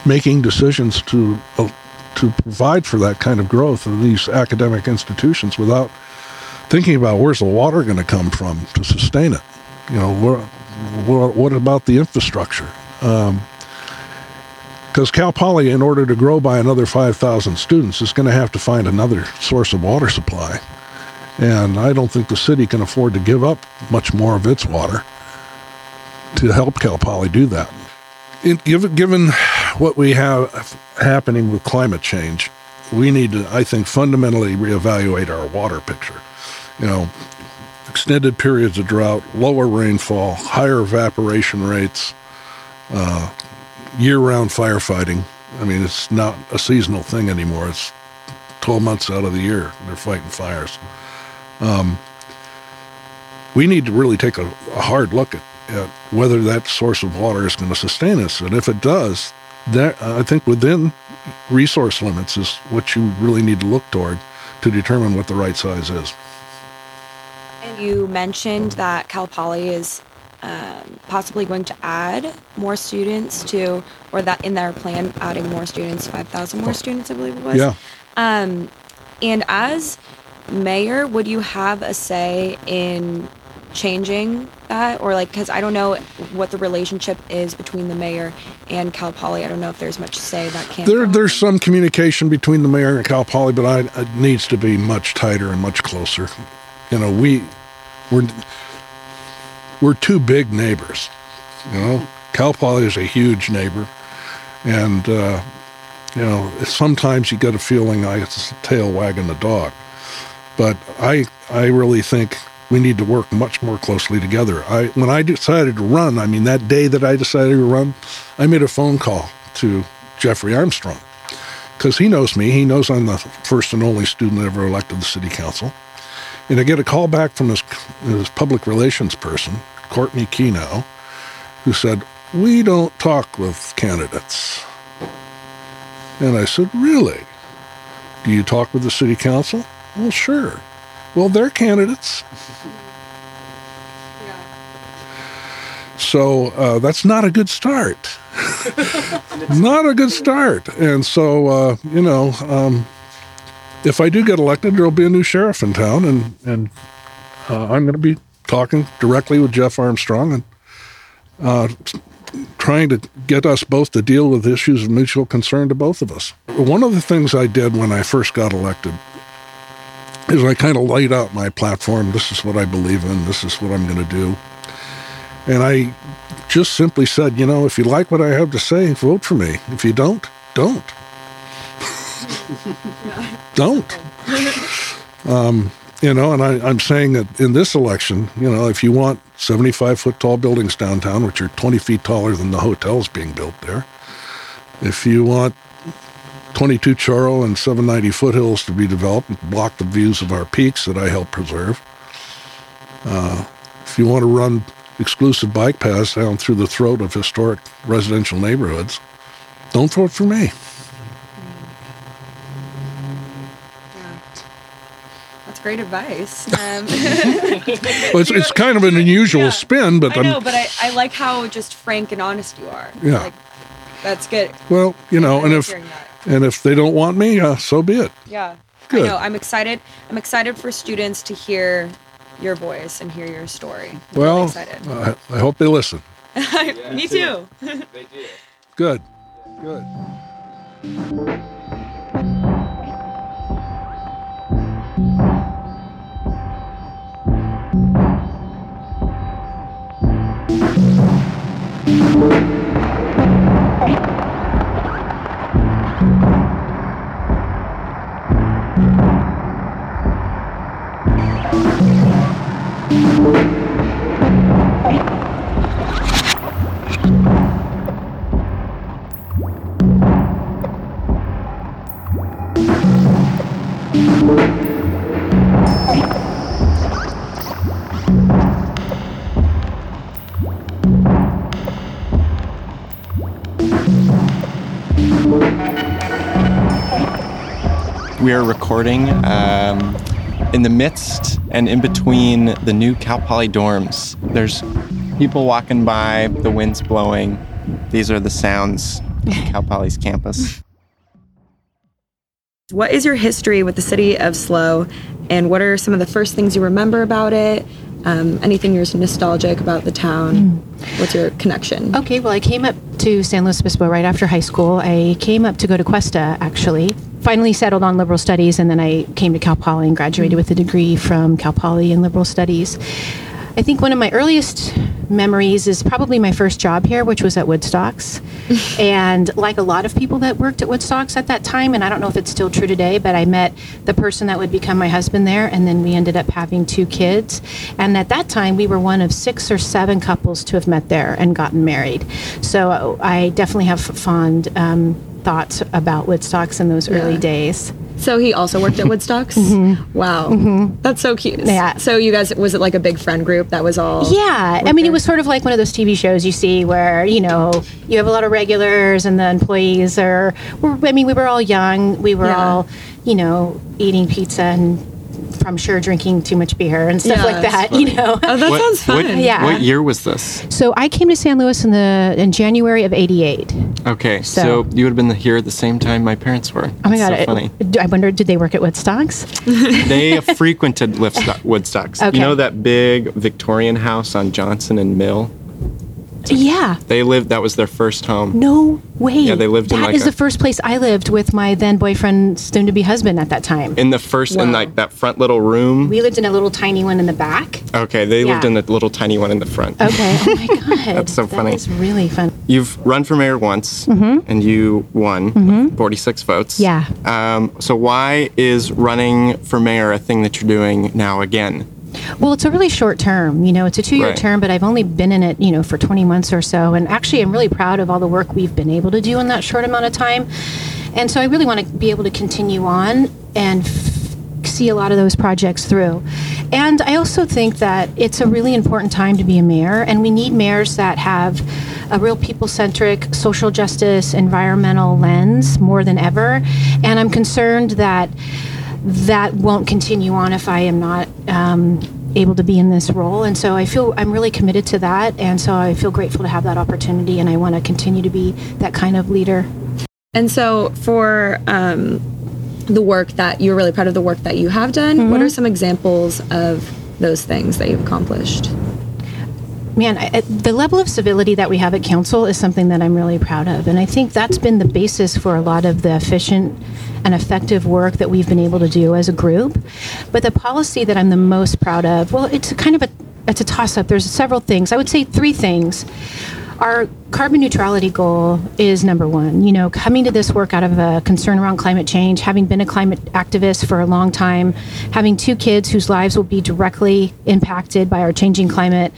making decisions to, uh, to provide for that kind of growth in these academic institutions without thinking about where's the water going to come from to sustain it. You know, where, where, what about the infrastructure? Um, because Cal Poly, in order to grow by another 5,000 students, is going to have to find another source of water supply. And I don't think the city can afford to give up much more of its water to help Cal Poly do that. given, given what we have happening with climate change, we need to, I think, fundamentally reevaluate our water picture. You know, extended periods of drought, lower rainfall, higher evaporation rates, uh, year-round firefighting. I mean, it's not a seasonal thing anymore. It's 12 months out of the year they're fighting fires. Um, we need to really take a, a hard look at, at whether that source of water is going to sustain us. And if it does, that I think within resource limits is what you really need to look toward to determine what the right size is. You mentioned that Cal Poly is um, possibly going to add more students to, or that in their plan, adding more students, 5,000 more students, I believe it was. Yeah. Um, and as mayor, would you have a say in changing that? Or like, because I don't know what the relationship is between the mayor and Cal Poly. I don't know if there's much to say that can. There, there's some communication between the mayor and Cal Poly, but I, it needs to be much tighter and much closer. You know, we we're we're two big neighbors. You know, Cal Poly is a huge neighbor, and uh, you know sometimes you get a feeling like it's a tail wagging the dog. But I I really think we need to work much more closely together. I when I decided to run, I mean that day that I decided to run, I made a phone call to Jeffrey Armstrong because he knows me. He knows I'm the first and only student ever elected to the city council. And I get a call back from his, his public relations person, Courtney Kienow, who said, We don't talk with candidates. And I said, Really? Do you talk with the city council? Well, sure. Well, they're candidates. So uh, that's not a good start. not a good start. And so, uh, you know, um, if I do get elected, there'll be a new sheriff in town, and and uh, I'm going to be talking directly with Jeff Armstrong and uh, trying to get us both to deal with issues of mutual concern to both of us. One of the things I did when I first got elected is I kind of laid out my platform. This is what I believe in. This is what I'm going to do. And I just simply said, you know, if you like what I have to say, vote for me. If you don't, don't. don't. Um, you know, and I, I'm saying that in this election, you know, if you want 75 foot tall buildings downtown, which are 20 feet taller than the hotels being built there, if you want 22 Chorro and 790 foothills to be developed and block the views of our peaks that I help preserve, uh, if you want to run exclusive bike paths down through the throat of historic residential neighborhoods, don't vote for me. That's great advice. Um, well, it's, it's kind of an unusual spin, but I know, I'm, but I, I like how just frank and honest you are. Yeah. Like, that's good. well, you know, I and if and if they don't want me, uh, so be it. Yeah. Good. I know. I'm excited. I'm excited for students to hear your voice and hear your story. I'm really Well, excited. I, I hope they listen. Me too. They do. Good. Good. We are recording um, in the midst and in between the new Cal Poly dorms. There's people walking by, the wind's blowing. These are the sounds of Cal Poly's campus. What is your history with the city of SLO, and what are some of the first things you remember about it? Um, anything you're nostalgic about the town? What's your connection? Okay, well, I came up to San Luis Obispo right after high school. I came up to go to Cuesta, actually. Finally settled on liberal studies, and then I came to Cal Poly and graduated with a degree from Cal Poly in liberal studies. I think one of my earliest memories is probably my first job here, which was at Woodstocks. and like a lot of people that worked at Woodstocks at that time, and I don't know if it's still true today, but I met the person that would become my husband there, and then we ended up having two kids. And at that time, we were one of six or seven couples to have met there and gotten married. So I definitely have fond um, thoughts about Woodstocks in those early days. So he also worked at Woodstocks. Mm-hmm. Wow, mm-hmm. that's so cute. Yeah. So you guys, was it like a big friend group that was all? Yeah, I mean, it was sort of like one of those TV shows you see where you know you have a lot of regulars and the employees are. I mean, we were all young. We were Yeah. all, you know, eating pizza and I'm sure drinking too much beer and stuff Yeah, like that. You know. Oh, that what, sounds fun. What, Yeah. What year was this? So I came to San Luis in the in January of '88. Okay, so, So- you would have been here at the same time my parents were. Oh my That's god! so I- funny. I wonder, did they work at Woodstocks? they frequented Woodstocks. Okay. You know that big Victorian house on Johnson and Mill? Yeah. They lived. That was their first home. No way. Yeah, they lived in like is a- the first place I lived with my then boyfriend, soon to be husband at that time. In the first, in like that front little room. We lived in a little tiny one in the back. Okay, they lived in the little tiny one in the front. Okay. Oh my god. That's so funny. That is really fun. You've run for mayor once, Mhm. and you won Mhm. 46 votes. Yeah. Um, so why is running for mayor a thing that you're doing now again? Well, it's a really short term. You know, it's a two year Right. term, but I've only been in it, you know, for 20 months or so. And actually, I'm really proud of all the work we've been able to do in that short amount of time. And so I really want to be able to continue on and f- see a lot of those projects through. And I also think that it's a really important time to be a mayor, and we need mayors that have a real people centric, social justice, environmental lens more than ever. And I'm concerned that that won't continue on if I am not um, able to be in this role. And so I feel I'm really committed to that. And so I feel grateful to have that opportunity, and I want to continue to be that kind of leader. And so for um, the work that you're really proud of the work that you have done, what Mhm. are some examples of those things that you've accomplished? Man, I, the level of civility that we have at council is something that I'm really proud of. And I think that's been the basis for a lot of the efficient and effective work that we've been able to do as a group. But the policy that I'm the most proud of, well, it's kind of a it's a toss up. There's several things. I would say three things. Our carbon neutrality goal is number one. You know, coming to this work out of a concern around climate change, having been a climate activist for a long time, having two kids whose lives will be directly impacted by our changing climate,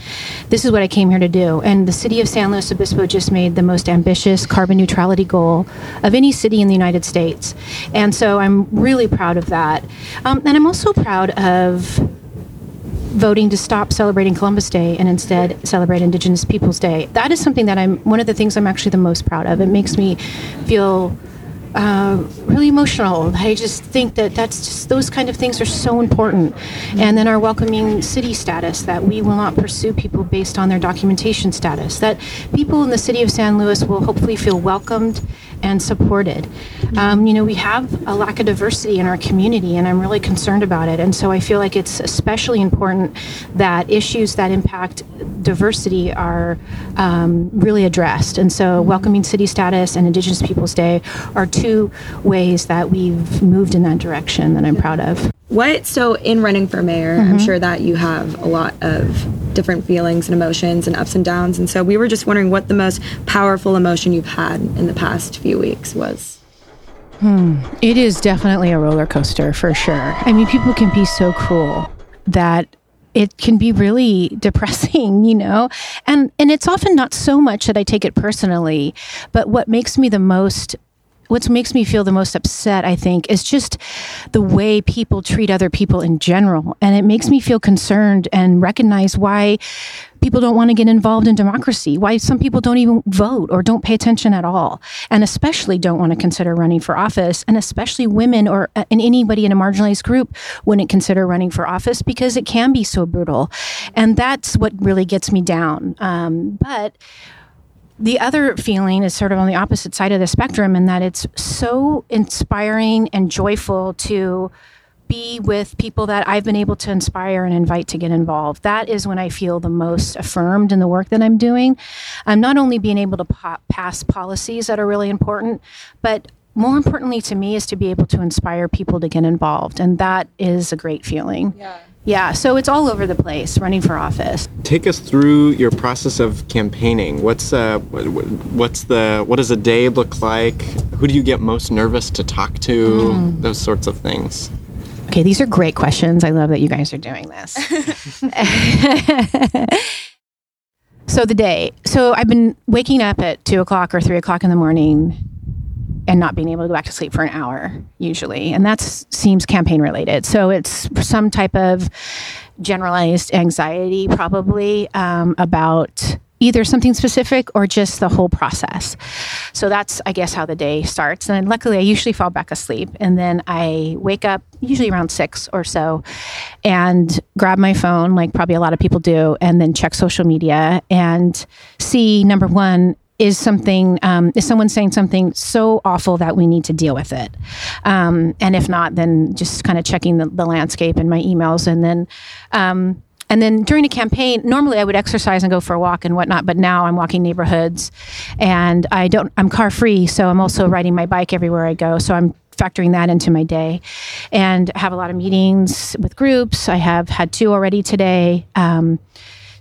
this is what I came here to do. And the city of San Luis Obispo just made the most ambitious carbon neutrality goal of any city in the United States. And so I'm really proud of that. Um, and I'm also proud of voting to stop celebrating Columbus Day and instead celebrate Indigenous Peoples Day. That is something that I'm one of the things I'm actually the most proud of. It makes me feel uh, really emotional. I just think that that's just those kind of things are so important. And then our welcoming city status that we will not pursue people based on their documentation status. That people in the city of San Luis will hopefully feel welcomed and supported. Um, you know, we have a lack of diversity in our community, and I'm really concerned about it. And so I feel like it's especially important that issues that impact diversity are um, really addressed. And so, welcoming city status and Indigenous Peoples Day are two ways that we've moved in that direction that I'm proud of. What so in running for mayor, I'm Mhm. sure that you have a lot of different feelings and emotions and ups and downs. And so we were just wondering what the most powerful emotion you've had in the past few weeks was. Hmm. It is definitely a roller coaster for sure. I mean, people can be so cruel that it can be really depressing, you know? And and it's often not so much that I take it personally, but what makes me the most what makes me feel the most upset, I think, is just the way people treat other people in general. And it makes me feel concerned and recognize why people don't want to get involved in democracy, why some people don't even vote or don't pay attention at all, and especially don't want to consider running for office, and especially women or uh, and anybody in a marginalized group wouldn't consider running for office because it can be so brutal. And that's what really gets me down. Um, but the other feeling is sort of on the opposite side of the spectrum in that it's so inspiring and joyful to be with people that I've been able to inspire and invite to get involved. That is when I feel the most affirmed in the work that I'm doing. I'm not only being able to pass policies that are really important, but more importantly to me is to be able to inspire people to get involved. And that is a great feeling. Yeah. Yeah. So it's all over the place running for office. Take us through your process of campaigning. What's uh, what's the what does a day look like? Who do you get most nervous to talk to? Mm. Those sorts of things. Okay, these are great questions. I love that you guys are doing this. so the day. So I've been waking up at two o'clock or three o'clock in the morning and not being able to go back to sleep for an hour usually. And that seems campaign related. So it's some type of generalized anxiety probably um, about either something specific or just the whole process. So that's i guess how the day starts. And luckily i usually fall back asleep. And then i wake up usually around six or so and grab my phone like probably a lot of people do and then check social media and see number one is something um, is someone saying something so awful that we need to deal with it. Um, and if not then just kind of checking the, the landscape and my emails and then um, and then during a campaign normally i would exercise and go for a walk and whatnot but now i'm walking neighborhoods and i don't i'm car free so i'm also riding my bike everywhere i go so i'm factoring that into my day. And have a lot of meetings with groups. I have had two already today. Um,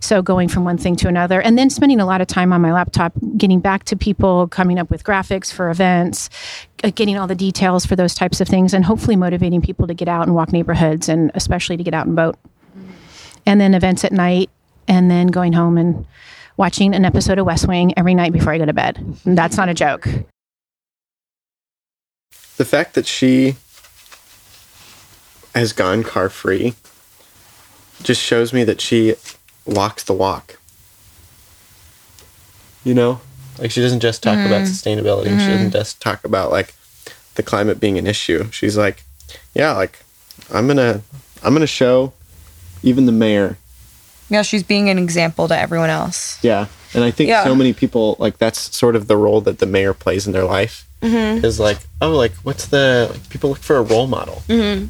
so going from one thing to another, and then spending a lot of time on my laptop, getting back to people, coming up with graphics for events, uh, getting all the details for those types of things, and hopefully motivating people to get out and walk neighborhoods, and especially to get out and vote. And then events at night, and then going home and watching an episode of West Wing every night before I go to bed. And that's not a joke. The fact that she has gone car free just shows me that she walks the walk. You know, like she doesn't just talk mm. about sustainability. Mm. She doesn't mm-hmm. just talk about like the climate being an issue. She's like, yeah, like I'm gonna I'm gonna show even the mayor. Yeah, she's being an example to everyone else. Yeah, and I think yeah. so many people like that's sort of the role that the mayor plays in their life. Mm-hmm. Is like, oh, like what's the like, people look for a role model. Mm-hmm.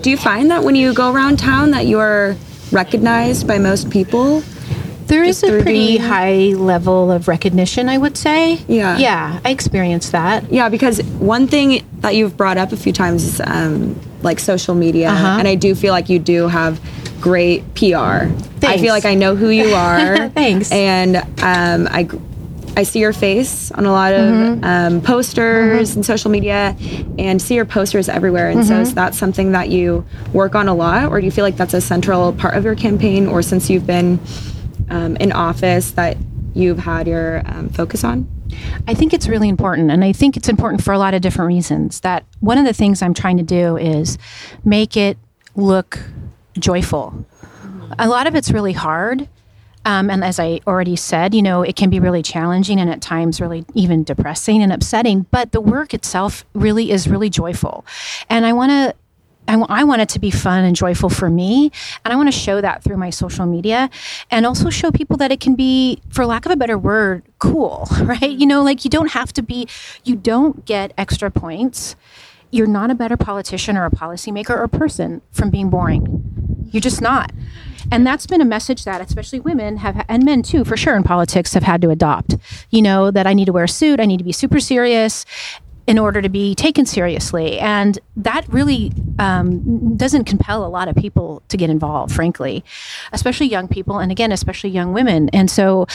Do you find that when you go around town that you're recognized by most people. There is a pretty high level of recognition, I would say. Yeah. Yeah, I experienced that. Yeah, because one thing that you've brought up a few times is um, like social media. Uh-huh. And I do feel like you do have great PR. Thanks. I feel like I know who you are. Thanks. And um, I I see your face on a lot of mm-hmm. um, posters mm-hmm. and social media and see your posters everywhere. And mm-hmm. so is that something that you work on a lot, or do you feel like that's a central part of your campaign, or since you've been um, in office that you've had your um, focus on? I think it's really important. And I think it's important for a lot of different reasons. That one of the things I'm trying to do is make it look joyful. A lot of it's really hard um, and as I already said, you know, it can be really challenging and at times really even depressing and upsetting, but the work itself really is really joyful. And I want to I, w- I want it to be fun and joyful for me. And I want to show that through my social media and also show people that it can be, for lack of a better word, cool, right? You know, like you don't have to be, you don't get extra points. You're not a better politician or a policymaker or person from being boring. You're just not. And that's been a message that especially women have, and men too, for sure, in politics have had to adopt. You know, that I need to wear a suit, I need to be super serious in order to be taken seriously. And that really um, doesn't compel a lot of people to get involved, frankly, especially young people, and again, especially young women. And so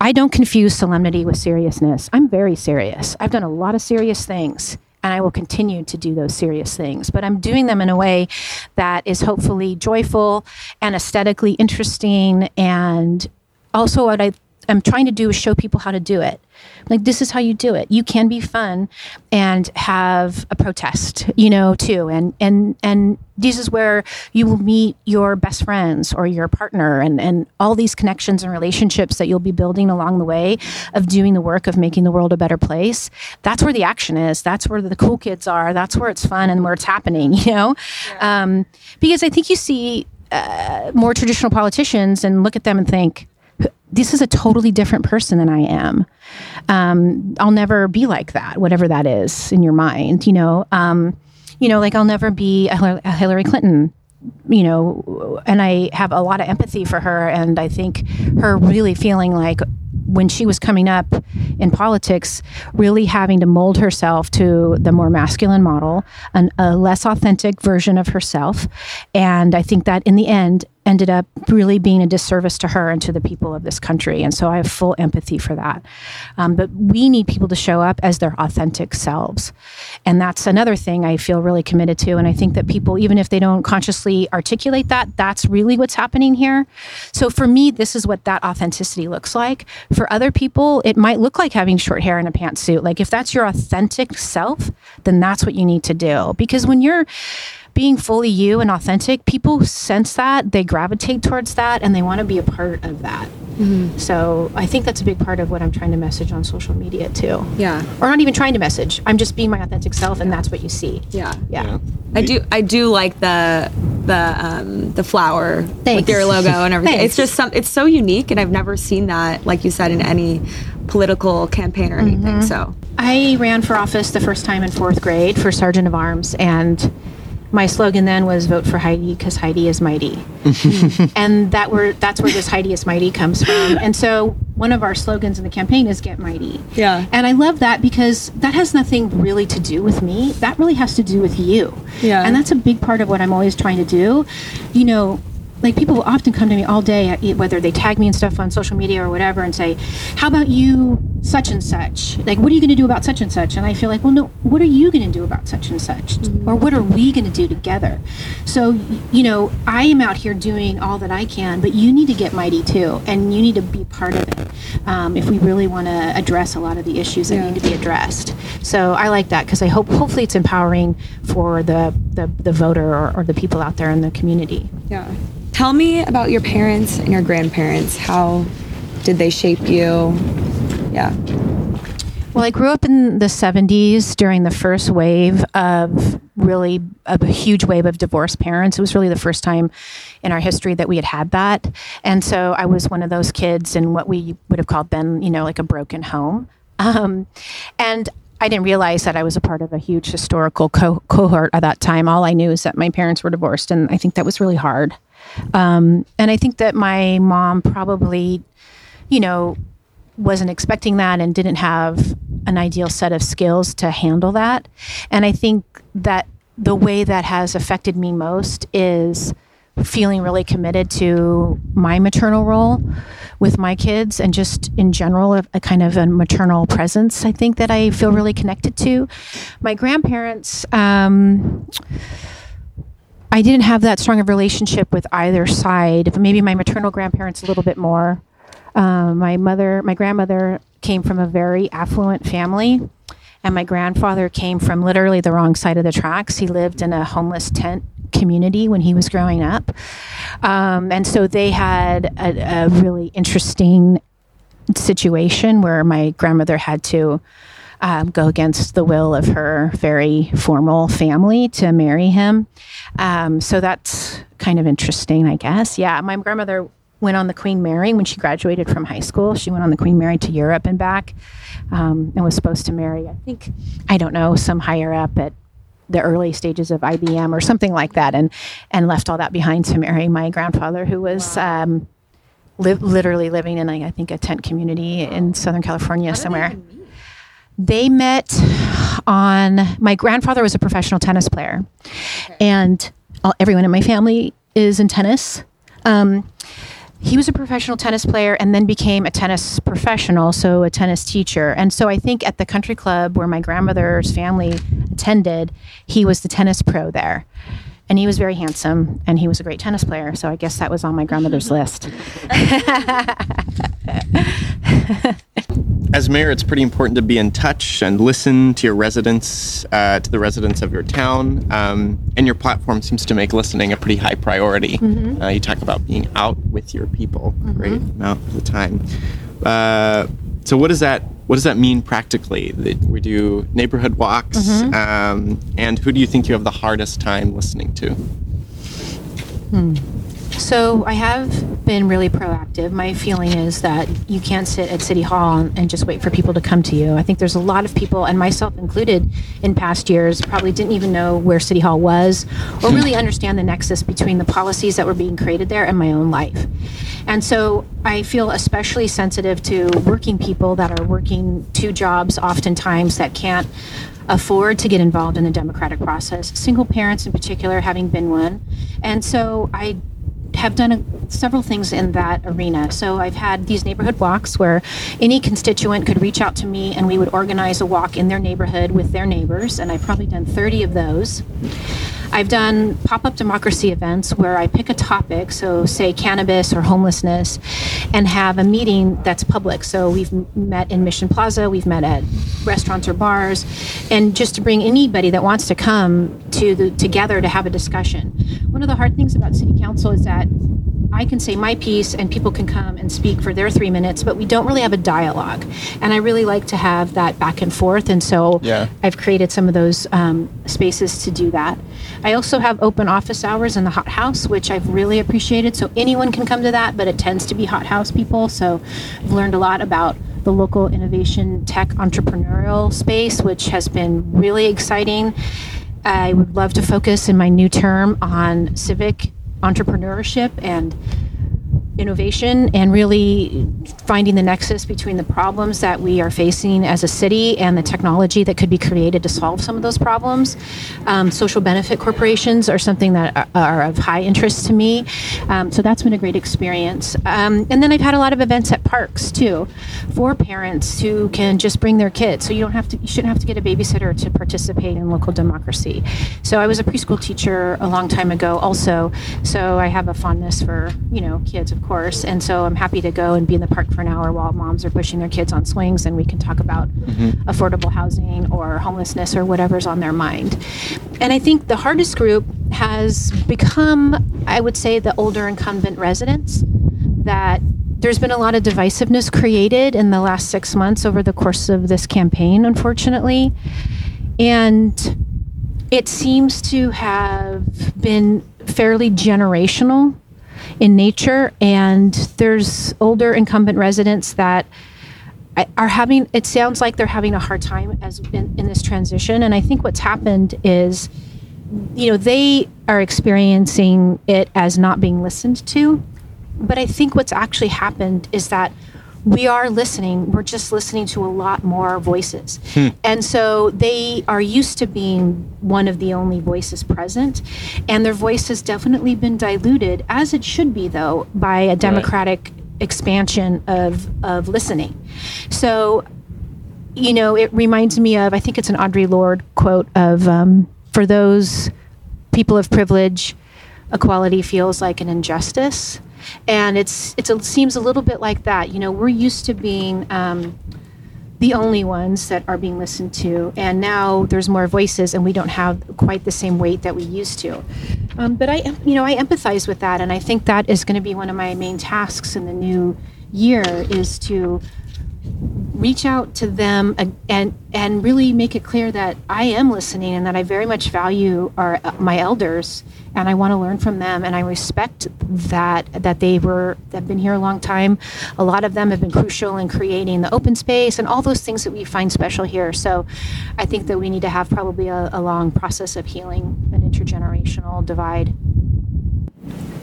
I don't confuse solemnity with seriousness. I'm very serious. I've done a lot of serious things and I will continue to do those serious things. But I'm doing them in a way that is hopefully joyful and aesthetically interesting. And also, what I am trying to do is show people how to do it. Like, this is how you do it. You can be fun and have a protest, you know, too. And, and, and this is where you will meet your best friends or your partner and, and all these connections and relationships that you'll be building along the way of doing the work of making the world a better place. That's where the action is. That's where the cool kids are. That's where it's fun and where it's happening, you know? Yeah. Um, because I think you see uh, more traditional politicians and look at them and think, this is a totally different person than I am. Um, I'll never be like that, whatever that is in your mind, you know. Um, you know, like I'll never be a Hillary Clinton, you know, and I have a lot of empathy for her, and I think her really feeling like when she was coming up in politics, really having to mold herself to the more masculine model, an, a less authentic version of herself. And I think that in the end, ended up really being a disservice to her and to the people of this country. And so I have full empathy for that. Um, but we need people to show up as their authentic selves. And that's another thing I feel really committed to. And I think that people, even if they don't consciously articulate that, that's really what's happening here. So for me, this is what that authenticity looks like. For other people, it might look like having short hair and a pantsuit. Like if that's your authentic self, then that's what you need to do. Because when you're being fully you and authentic, people sense that, they gravitate towards that, and they want to be a part of that. Mm-hmm. So I think that's a big part of what I'm trying to message on social media too. Yeah. Or not even trying to message. I'm just being my authentic self, and that's what you see. Yeah. Yeah. I do. I do like the the um, the flower Thanks. with your logo and everything. It's just some. It's so unique, and I've never seen that, like you said, in any political campaign or anything. Mhm. So I ran for office the first time in fourth grade for Sergeant of Arms, and my slogan then was "Vote for Heidi because Heidi is mighty," and that were that's where this Heidi is mighty comes from. And so one of our slogans in the campaign is "Get Mighty." Yeah. And I love that because that has nothing really to do with me. That really has to do with you. Yeah. And that's a big part of what I'm always trying to do. You know, like people will often come to me all day, whether they tag me and stuff on social media or whatever, and say, "How about you, such and such? Like, what are you going to do about such and such?" And I feel like, well, no, what are you going to do about such and such, or what are we going to do together? So, you know, I am out here doing all that I can, but you need to get mighty too, and you need to be part of it um, if we really want to address a lot of the issues that need to be addressed. So I like that because I hope hopefully it's empowering for the the, the voter or, or the people out there in the community. yeah. Tell me about your parents and your grandparents. How did they shape you? Yeah. Well, I grew up in the 70s during the first wave of really a huge wave of divorced parents. It was really the first time in our history that we had had that. And so I was one of those kids in what we would have called then, you know, like a broken home. Um, and I didn't realize that I was a part of a huge historical co- cohort at that time. All I knew is that my parents were divorced, and I think that was really hard. Um, and I think that my mom probably, you know, wasn't expecting that and didn't have an ideal set of skills to handle that. And I think that the way that has affected me most is feeling really committed to my maternal role with my kids and just in general a, a kind of a maternal presence i think that i feel really connected to my grandparents um, I didn't have that strong of relationship with either side, maybe my maternal grandparents a little bit more. Um, my mother, my grandmother came from a very affluent family, and my grandfather came from literally the wrong side of the tracks. He lived in a homeless tent community when he was growing up. Um, and so they had a, a really interesting situation where my grandmother had to um, go against the will of her very formal family to marry him. Um, so that's kind of interesting, I guess. Yeah, my grandmother went on the Queen Mary when she graduated from high school. She went on the Queen Mary to Europe and back um, and was supposed to marry, I think, I don't know, some higher up at the early stages of IBM or something like that, and and left all that behind to marry my grandfather, who was um, li- literally living in, like, I think, a tent community in Southern California somewhere. They met on my grandfather was a professional tennis player, and all, everyone in my family is in tennis. Um, he was a professional tennis player and then became a tennis professional, so a tennis teacher. And so I think at the country club where my grandmother's family attended, he was the tennis pro there. And he was very handsome and he was a great tennis player. So I guess that was on my grandmother's list. As mayor, it's pretty important to be in touch and listen to your residents, uh, to the residents of your town. Um, and your platform seems to make listening a pretty high priority. Mhm. Uh, you talk about being out with your people a great amount of the time. Uh, so, what does that what does that mean practically? That we do neighborhood walks, Mhm. um, and who do you think you have the hardest time listening to? Hmm. So I have been really proactive. My feeling is that you can't sit at City Hall and just wait for people to come to you. I think there's a lot of people, and myself included, in past years, probably didn't even know where City Hall was or hmm. really understand the nexus between the policies that were being created there and my own life. And so I feel especially sensitive to working people that are working two jobs, oftentimes that can't afford to get involved in the democratic process, single parents in particular, having been one. And so I have done a, several things in that arena. So I've had these neighborhood walks where any constituent could reach out to me and we would organize a walk in their neighborhood with their neighbors. And I've probably done 30 of those. I've done pop up democracy events where I pick a topic, so say cannabis or homelessness, and have a meeting that's public. So we've met in Mission Plaza, we've met at restaurants or bars, and just to bring anybody that wants to come to the, together to have a discussion. One of the hard things about city council is that I can say my piece and people can come and speak for their three minutes, but we don't really have a dialogue. And I really like to have that back and forth. And so Yeah. I've created some of those um, spaces to do that. I also have open office hours in the hot house, which I've really appreciated. So anyone can come to that, but it tends to be hot house people. So I've learned a lot about the local innovation tech entrepreneurial space, which has been really exciting. I would love to focus in my new term on civic entrepreneurship and innovation and really finding the nexus between the problems that we are facing as a city and the technology that could be created to solve some of those problems. Um, social benefit corporations are something that are, of high interest to me. Um, so that's been a great experience. Um, and then I've had a lot of events at parks too for parents who can just bring their kids. So you don't have to, you shouldn't have to get a babysitter to participate in local democracy. So I was a preschool teacher a long time ago also. So I have a fondness for, you know, kids, course. And so I'm happy to go and be in the park for an hour while moms are pushing their kids on swings and we can talk about mm-hmm. affordable housing or homelessness or whatever's on their mind. And I think the hardest group has become, I would say, the older incumbent residents that there's been a lot of divisiveness created in the last six months over the course of this campaign, unfortunately. And it seems to have been fairly generational in nature. And there's older incumbent residents that are having, it sounds like they're having a hard time as in, in this transition. And I think what's happened is, you know, they are experiencing it as not being listened to. But I think what's actually happened is that we are listening. We're just listening to a lot more voices. And so they are used to being one of the only voices present. And their voice has definitely been diluted, as it should be, though, by a democratic expansion of, of listening. So, you know, it reminds me of, I think it's an Audre Lorde quote of, um, for those people of privilege, equality feels like an injustice. And it's, it's a, seems a little bit like that. You know, we're used to being um, the only ones that are being listened to, and now there's more voices, and we don't have quite the same weight that we used to. Um, but I, you know, I empathize with that, and I think that is going to be one of my main tasks in the new year is to reach out to them and and, really make it clear that I am listening and that I very much value our my elders and I want to learn from them and I respect that that they were have been here a long time. A lot of them have been crucial in creating the open space and all those things that we find special here. So I think that we need to have probably a, a long process of healing an intergenerational divide.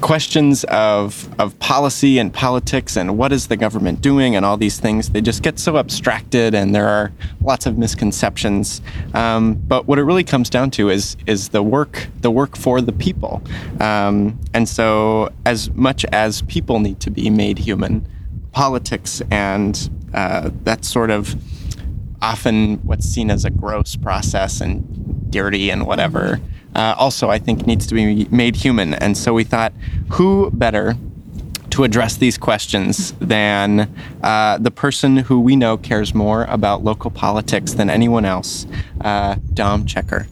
Questions of of policy and politics and what is the government doing and all these things they just get so abstracted and there are lots of misconceptions. Um, but what it really comes down to is is the work the work for the people. Um, and so as much as people need to be made human politics and uh, that sort of often what's seen as a gross process and dirty and whatever uh, also I think needs to be made human. And so we thought, who better to address these questions than uh, the person who we know cares more about local politics than anyone else, uh, Dom Checker.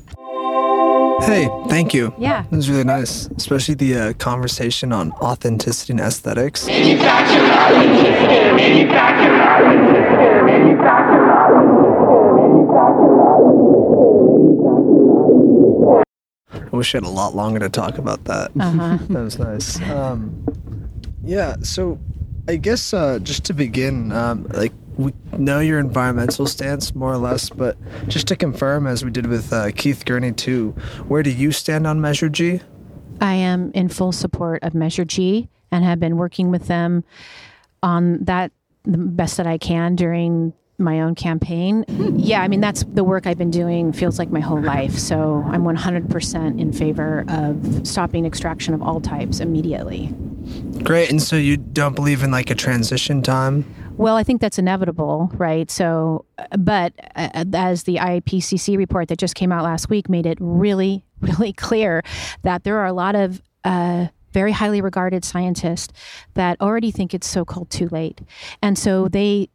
Hey, thank you. Yeah. It was really nice, especially the uh, conversation on authenticity and aesthetics. I wish I had a lot longer to talk about that. Uh-huh. that was nice. Um, yeah, so I guess uh, just to begin, um, like we know your environmental stance more or less, but just to confirm, as we did with uh, Keith Gurnee too, where do you stand on Measure G? I am in full support of Measure G and have been working with them on that the best that I can during my own campaign. Yeah, I mean, that's the work I've been doing feels like my whole life. So I'm 100% in favor of stopping extraction of all types immediately. Great. And so you don't believe in like a transition time? Well, I think that's inevitable, right? So, but uh, as the IPCC report that just came out last week made it really, really clear that there are a lot of uh, very highly regarded scientists that already think it's so called too late. And so they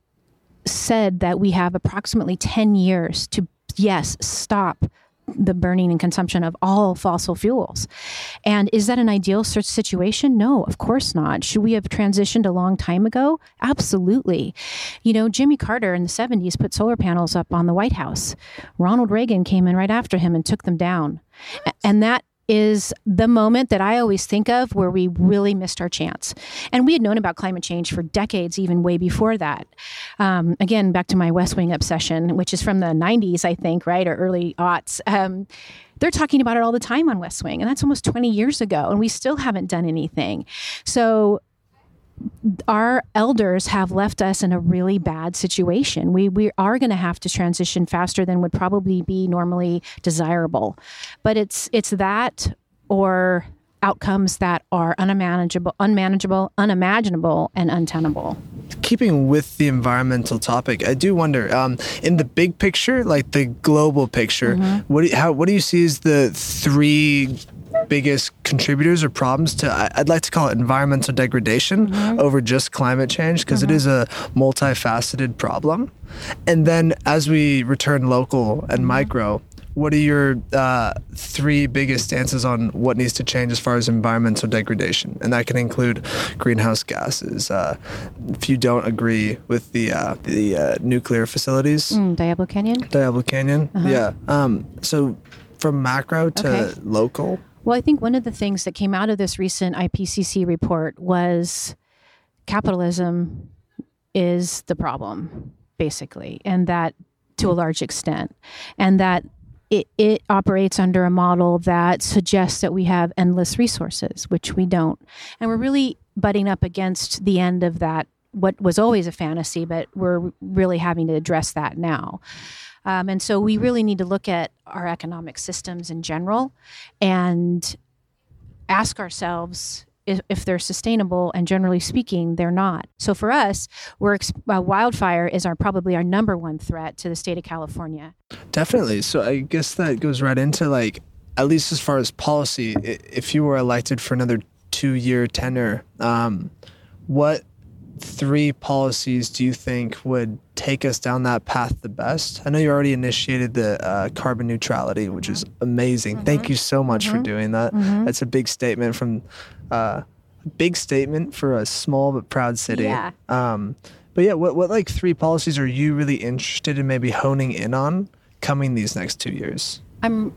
said that we have approximately 10 years to, yes, stop the burning and consumption of all fossil fuels. And is that an ideal situation? No, of course not. Should we have transitioned a long time ago? Absolutely. You know, Jimmy Carter in the 70s put solar panels up on the White House. Ronald Reagan came in right after him and took them down. And that is the moment that I always think of where we really missed our chance. And we had known about climate change for decades, even way before that. Um, again, back to my West Wing obsession, which is from the 90s, I think, right, or early aughts. Um, they're talking about it all the time on West Wing, and that's almost 20 years ago, and we still haven't done anything. So our elders have left us in a really bad situation. We we are going to have to transition faster than would probably be normally desirable. But it's it's that or outcomes that are unmanageable, unmanageable, unimaginable, and untenable. Keeping with the environmental topic, I do wonder, um, in the big picture, like the global picture, Mm-hmm. what do you, how what do you see as the three biggest contributors or problems to I'd like to call it environmental degradation Mm-hmm. over just climate change because is a multifaceted problem. And then as we return local Mm-hmm. and micro, what are your uh, three biggest stances on what needs to change as far as environmental degradation? And that can include greenhouse gases. Uh, if you don't agree with the uh, the uh, nuclear facilities, Mm, Diablo Canyon. Diablo Canyon, Uh-huh. yeah. Um, so from macro to Okay. local, Well, I think one of the things that came out of this recent IPCC report was capitalism is the problem, basically, and that to a large extent, and that it, it operates under a model that suggests that we have endless resources, which we don't. And we're really butting up against the end of that, what was always a fantasy, but we're really having to address that now. Um, and so we really need to look at our economic systems in general and ask ourselves if, if they're sustainable. And generally speaking they're not. So for us we're uh, wildfire is our probably our number one threat to the state of california. Definitely. So I guess that goes right into like, at least as far as policy, if you were elected for another two year tenure, um, what three policies do you think would take us down that path the best? I know you already initiated the uh, carbon neutrality, which is amazing. Thank you so much for Mhm. doing that. Mhm. That's a big statement from, uh, a big statement for a small but proud city. Yeah. Um, but yeah, what what like three policies are you really interested in maybe honing in on coming these next two years? i'm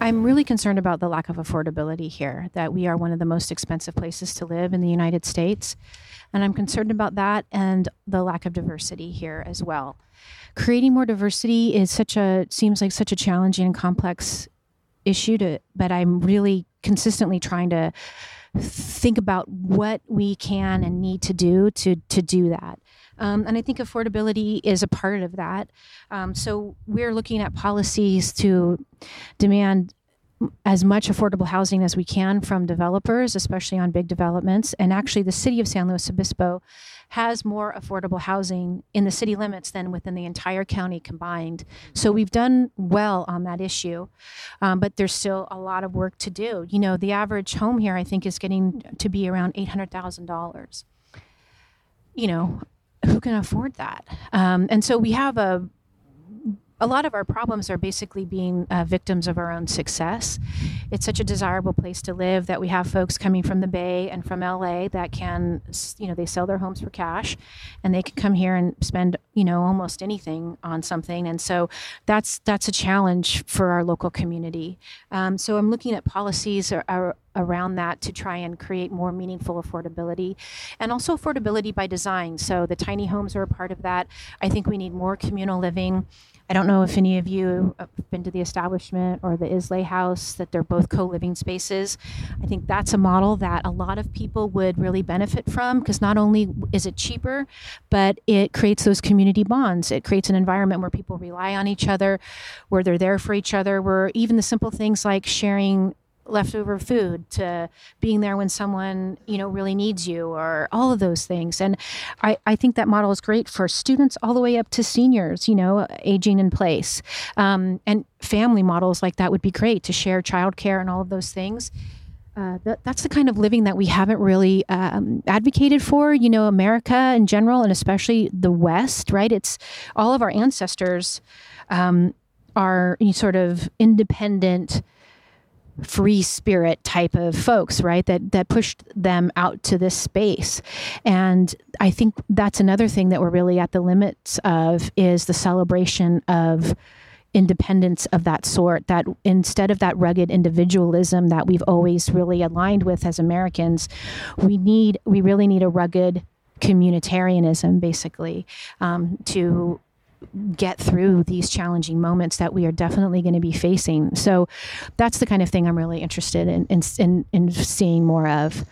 i'm really concerned about the lack of affordability here that we are one of the most expensive places to live in the united states and i'm concerned about that and the lack of diversity here as well. Creating more diversity is such a seems like such a challenging and complex issue to but i'm really consistently trying to think about what we can and need to do to to do that. Um, and i think affordability is a part of that. Um, so we're looking at policies to demand as much affordable housing as we can from developers, especially on big developments. And actually, the city of San Luis Obispo has more affordable housing in the city limits than within the entire county combined. So we've done well on that issue, um, but there's still a lot of work to do. You know, the average home here, I think, is getting to be around $800,000. You know, who can afford that? Um, and so we have a a lot of our problems are basically being uh, victims of our own success. it's such a desirable place to live that we have folks coming from the Bay and from LA that can, you know, they sell their homes for cash and they can come here and spend, you know, almost anything on something. And so that's, that's a challenge for our local community. Um, so I'm looking at policies ar- ar- around that to try and create more meaningful affordability and also affordability by design. So the tiny homes are a part of that. I think we need more communal living. I don't know if any of you have been to the establishment or the Islay House, that they're both co living spaces. I think that's a model that a lot of people would really benefit from because not only is it cheaper, but it creates those community bonds. It creates an environment where people rely on each other, where they're there for each other, where even the simple things like sharing leftover food to being there when someone you know really needs you or all of those things. And i, I think that model is great for students all the way up to seniors you know aging in place. Um, and family models like that would be great to share childcare and all of those things. Uh, that, that's the kind of living that we haven't really um, advocated for, you know, America in general, and especially the West, right? It's all of our ancestors um, are sort of independent, free spirit type of folks, right? That that pushed them out to this space, and I think that's another thing that we're really at the limits of is the celebration of independence of that sort that instead of that rugged individualism that we've always really aligned with as Americans we need we really need a rugged communitarianism basically um, to get through these challenging moments that we are definitely going to be facing so that's the kind of thing i'm really interested in in, in, in seeing more of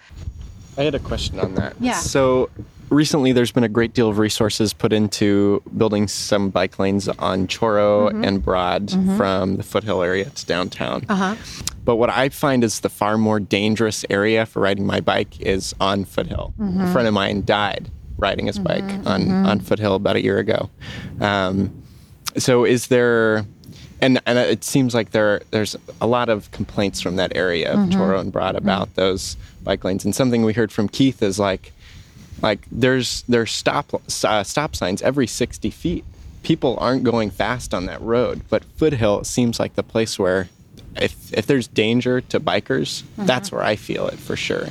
I had a question on that. Yeah. So recently there's been a great deal of resources put into building some bike lanes on Chorro Mhm. and Broad Mhm. from the foothill area to downtown. uh-huh But what I find is the far more dangerous area for riding my bike is on Foothill. A Mhm. friend of mine died riding his bike Mhm, on, mhm. on Foothill about a year ago. Um, so is there, and, and it seems like there there's a lot of complaints from that area of Mhm. Chorro and Broad about those bike lanes. And something we heard from Keith is like, like there's there's stop uh, stop signs every 60 feet. People aren't going fast on that road, but Foothill seems like the place where if if there's danger to bikers, Mhm. that's where I feel it for sure.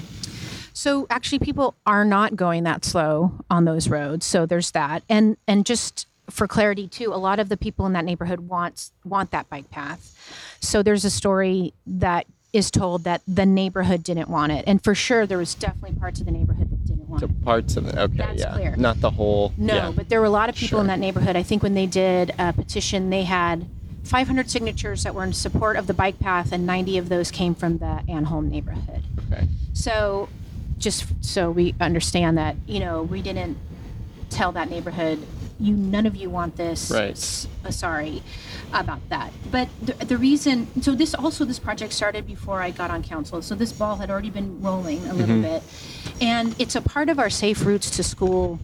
So actually, people are not going that slow on those roads. So there's that, and and just for clarity too, a lot of the people in that neighborhood wants want that bike path. So there's a story that is told that the neighborhood didn't want it, and for sure there was definitely parts of the neighborhood that didn't want So it. parts of it, okay, That's yeah, clear. not the whole. No, yeah. but there were a lot of people in that neighborhood. I think when they did a petition, they had 500 signatures that were in support of the bike path, and 90 of those came from the Anholm neighborhood. Okay. So, just so we understand that, you know, we didn't tell that neighborhood, you none of you want this. Right. S- uh, sorry about that. But the, the reason, so this also this project started before I got on council. So this ball had already been rolling a little Mhm. bit, and it's a part of our safe routes to school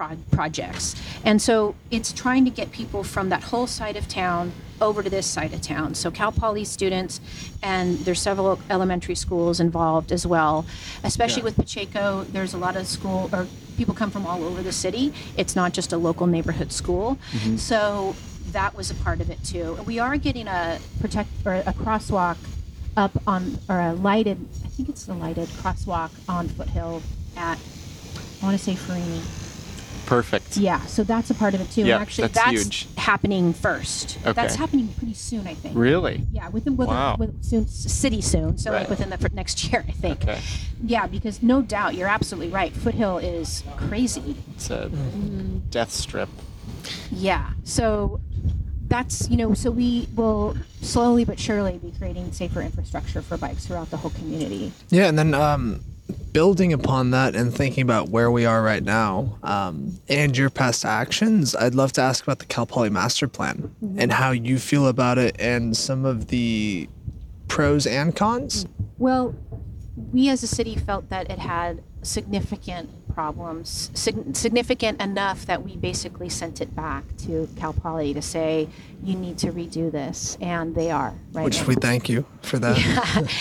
pro- projects. And so it's trying to get people from that whole side of town over to this side of town. So Cal Poly students, and there's several elementary schools involved as well. Especially Yeah. with Pacheco, there's a lot of school or people come from all over the city. It's not just a local neighborhood school. Mhm. So that was a part of it too. We are getting a protect or a crosswalk up on or a lighted. I think it's the lighted crosswalk on Foothill at I want to say Ferrini. Perfect. Yeah, so that's a part of it too. Yeah, and actually, that's that's, huge. happening first. Okay. That's happening pretty soon, I think. Really? Yeah, within with, Wow. with soon city soon. So Right. like within the next year, I think. Okay. Yeah, because no doubt you're absolutely right. Foothill is crazy. It's a death strip. Yeah. So that's you know so we will slowly but surely be creating safer infrastructure for bikes throughout the whole community. Yeah, and then um, building upon that and thinking about where we are right now um, and your past actions, I'd love to ask about the Cal Poly Master Plan and how you feel about it and some of the pros and cons. Well, we as a city felt that it had significant problems, sig- significant enough that we basically sent it back to Cal Poly to say, you need to redo this. And they are, right? Which now. we thank you for that.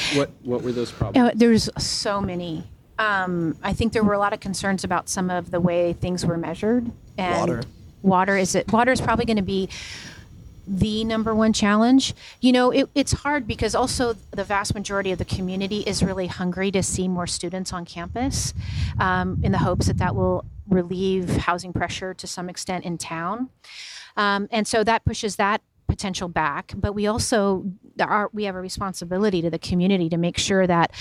what What were those problems? Uh, there's so many. Um, I think there were a lot of concerns about some of the way things were measured. And Water. Water is it? Water is probably going to be the number one challenge. You know, it, it's hard because also the vast majority of the community is really hungry to see more students on campus um, in the hopes that that will relieve housing pressure to some extent in town. Um, and so that pushes that potential back. But we also are, we have a responsibility to the community to make sure that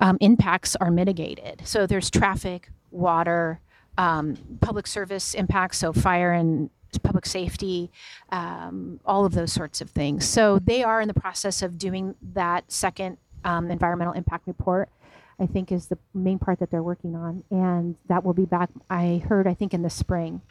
um, impacts are mitigated. So there's traffic, water, um, public service impacts, so fire and public safety, um, all of those sorts of things. So they are in the process of doing that second um, environmental impact report. I think is the main part that they're working on, and that will be back. I heard, I think, in the spring.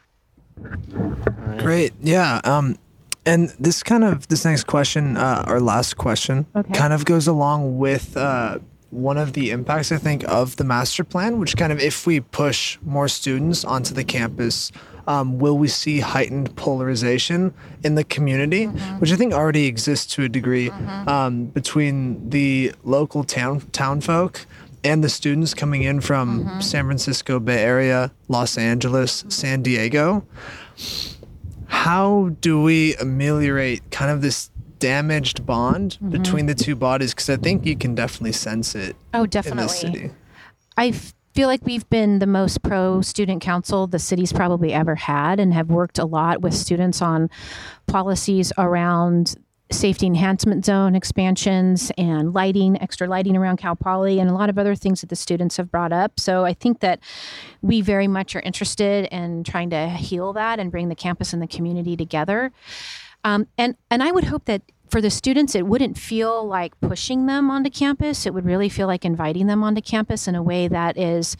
Great. Yeah. Um, and this kind of this next question, uh, our last question, Okay. kind of goes along with uh, one of the impacts I think of the master plan, which kind of if we push more students onto the campus, um, will we see heightened polarization in the community, which I think already exists to a degree um, between the local town town folk and the students coming in from San Francisco Bay Area, Los Angeles, San Diego. How do we ameliorate kind of this damaged bond Mm-hmm. between the two bodies? Because I think you can definitely sense it. Oh, In definitely. this city. I feel like we've been the most pro student council the city's probably ever had and have worked a lot with students on policies around safety enhancement zone expansions and lighting, extra lighting around Cal Poly, and a lot of other things that the students have brought up. So I think that we very much are interested in trying to heal that and bring the campus and the community together. Um, and and I would hope that for the students, it wouldn't feel like pushing them onto campus. It would really feel like inviting them onto campus in a way that is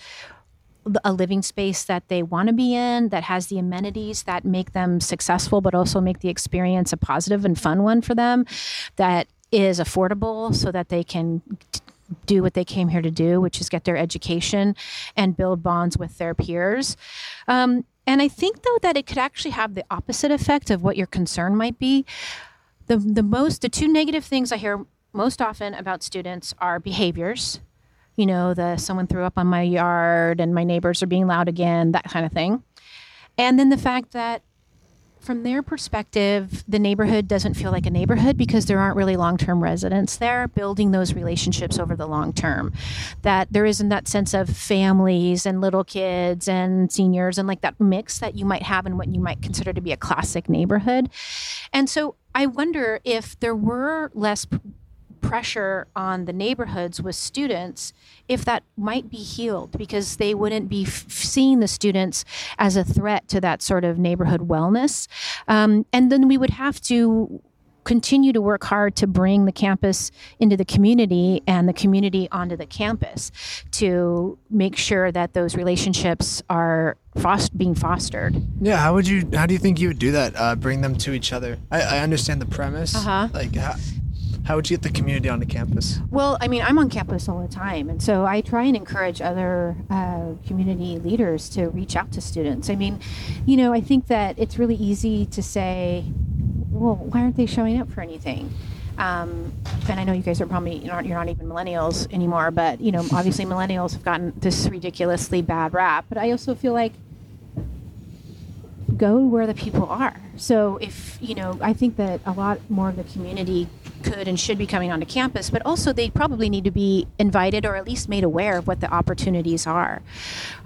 a living space that they want to be in, that has the amenities that make them successful, but also make the experience a positive and fun one for them, that is affordable so that they can do what they came here to do, which is get their education and build bonds with their peers. Um, and I think, though, that it could actually have the opposite effect of what your concern might be. The, the most, the two negative things I hear most often about students are behaviors you know, the someone threw up on my yard and my neighbors are being loud again, that kind of thing. And then the fact that from their perspective, the neighborhood doesn't feel like a neighborhood because there aren't really long term residents there building those relationships over the long term. That there isn't that sense of families and little kids and seniors and like that mix that you might have in what you might consider to be a classic neighborhood. And so I wonder if there were less pressure on the neighborhoods with students if that might be healed because they wouldn't be f- seeing the students as a threat to that sort of neighborhood wellness um, and then we would have to continue to work hard to bring the campus into the community and the community onto the campus to make sure that those relationships are fost- being fostered Yeah, how would you? How do you think you would do that? Uh, bring them to each other. I, I understand the premise. Uh-huh. Like, how, how would you get the community onto campus? Well, I mean, I'm on campus all the time, and so I try and encourage other uh, community leaders to reach out to students. I mean, you know, I think that it's really easy to say, "Well, why aren't they showing up for anything?" Um, and I know you guys are probably you're not, you're not even millennials anymore, but you know, obviously millennials have gotten this ridiculously bad rap. But I also feel like go where the people are. So if you know, I think that a lot more of the community could and should be coming onto campus, but also they probably need to be invited or at least made aware of what the opportunities are.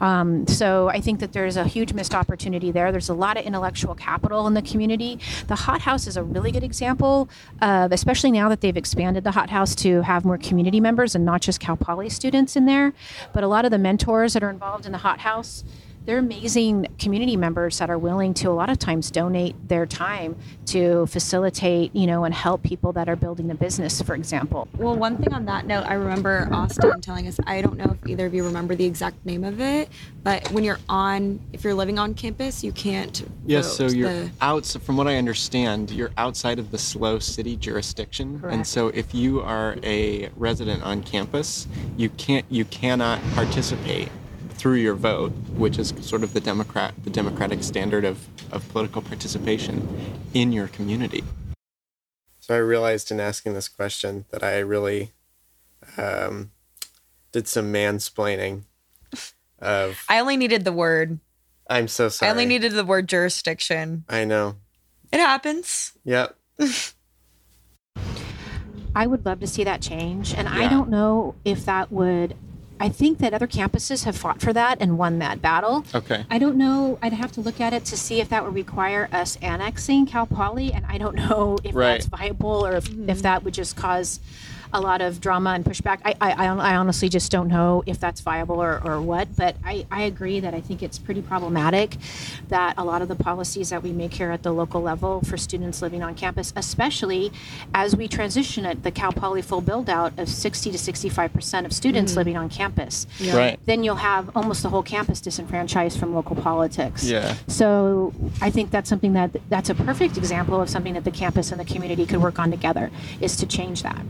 Um, so I think that there's a huge missed opportunity there. There's a lot of intellectual capital in the community. The Hot House is a really good example, of, especially now that they've expanded the Hot House to have more community members and not just Cal Poly students in there, but a lot of the mentors that are involved in the Hot House they're amazing community members that are willing to a lot of times donate their time to facilitate you know and help people that are building a business for example Well, one thing on that note, I remember Austin telling us, I don't know if either of you remember the exact name of it, but when you're on, if you're living on campus, you can't. Yes, so you're The- out. So from what I understand, you're outside of the SLO city jurisdiction, Correct. and so if you are a resident on campus, you can't, you cannot participate through your vote, which is sort of the democrat, the democratic standard of of political participation in your community. So I realized in asking this question that I really um, did some mansplaining of. I only needed the word. I'm so sorry. I only needed the word jurisdiction. I know. It happens. Yep. I would love to see that change. And I don't know if that would. I think that other campuses have fought for that and won that battle. Okay. I don't know. I'd have to look at it to see if that would require us annexing Cal Poly, and I don't know if Right. that's viable or if, if mm-hmm. that would just cause a lot of drama and pushback. I, I, I honestly just don't know if that's viable or, or what, but I, I agree that I think it's pretty problematic that a lot of the policies that we make here at the local level for students living on campus, especially as we transition at the Cal Poly full build out of 60 to 65% of students Mhm. living on campus. Yeah. Right. Then you'll have almost the whole campus disenfranchised from local politics. Yeah. So I think that's something that that's a perfect example of something that the campus and the community could work on together is to change that.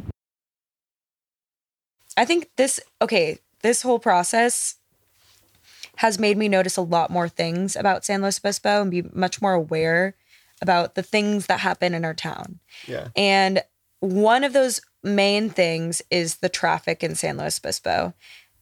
I think this okay, this whole process has made me notice a lot more things about San Luis Obispo and be much more aware about the things that happen in our town. Yeah. And one of those main things is the traffic in San Luis Obispo.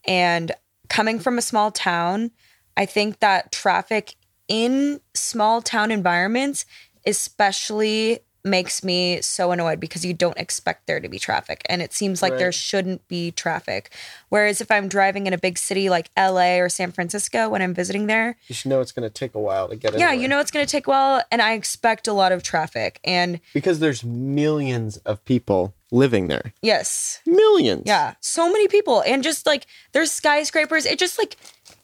And coming from a small town, I think that traffic in small town environments, especially makes me so annoyed because you don't expect there to be traffic and it seems like there shouldn't be traffic. Whereas if I'm driving in a big city like LA or San Francisco when I'm visiting there, You should know it's going to take a while to get yeah, you know it's going to take a while and I expect a lot of traffic and because there's millions of people living there. yes. Millions. Yeah, so many people, and just like there's skyscrapers. It just like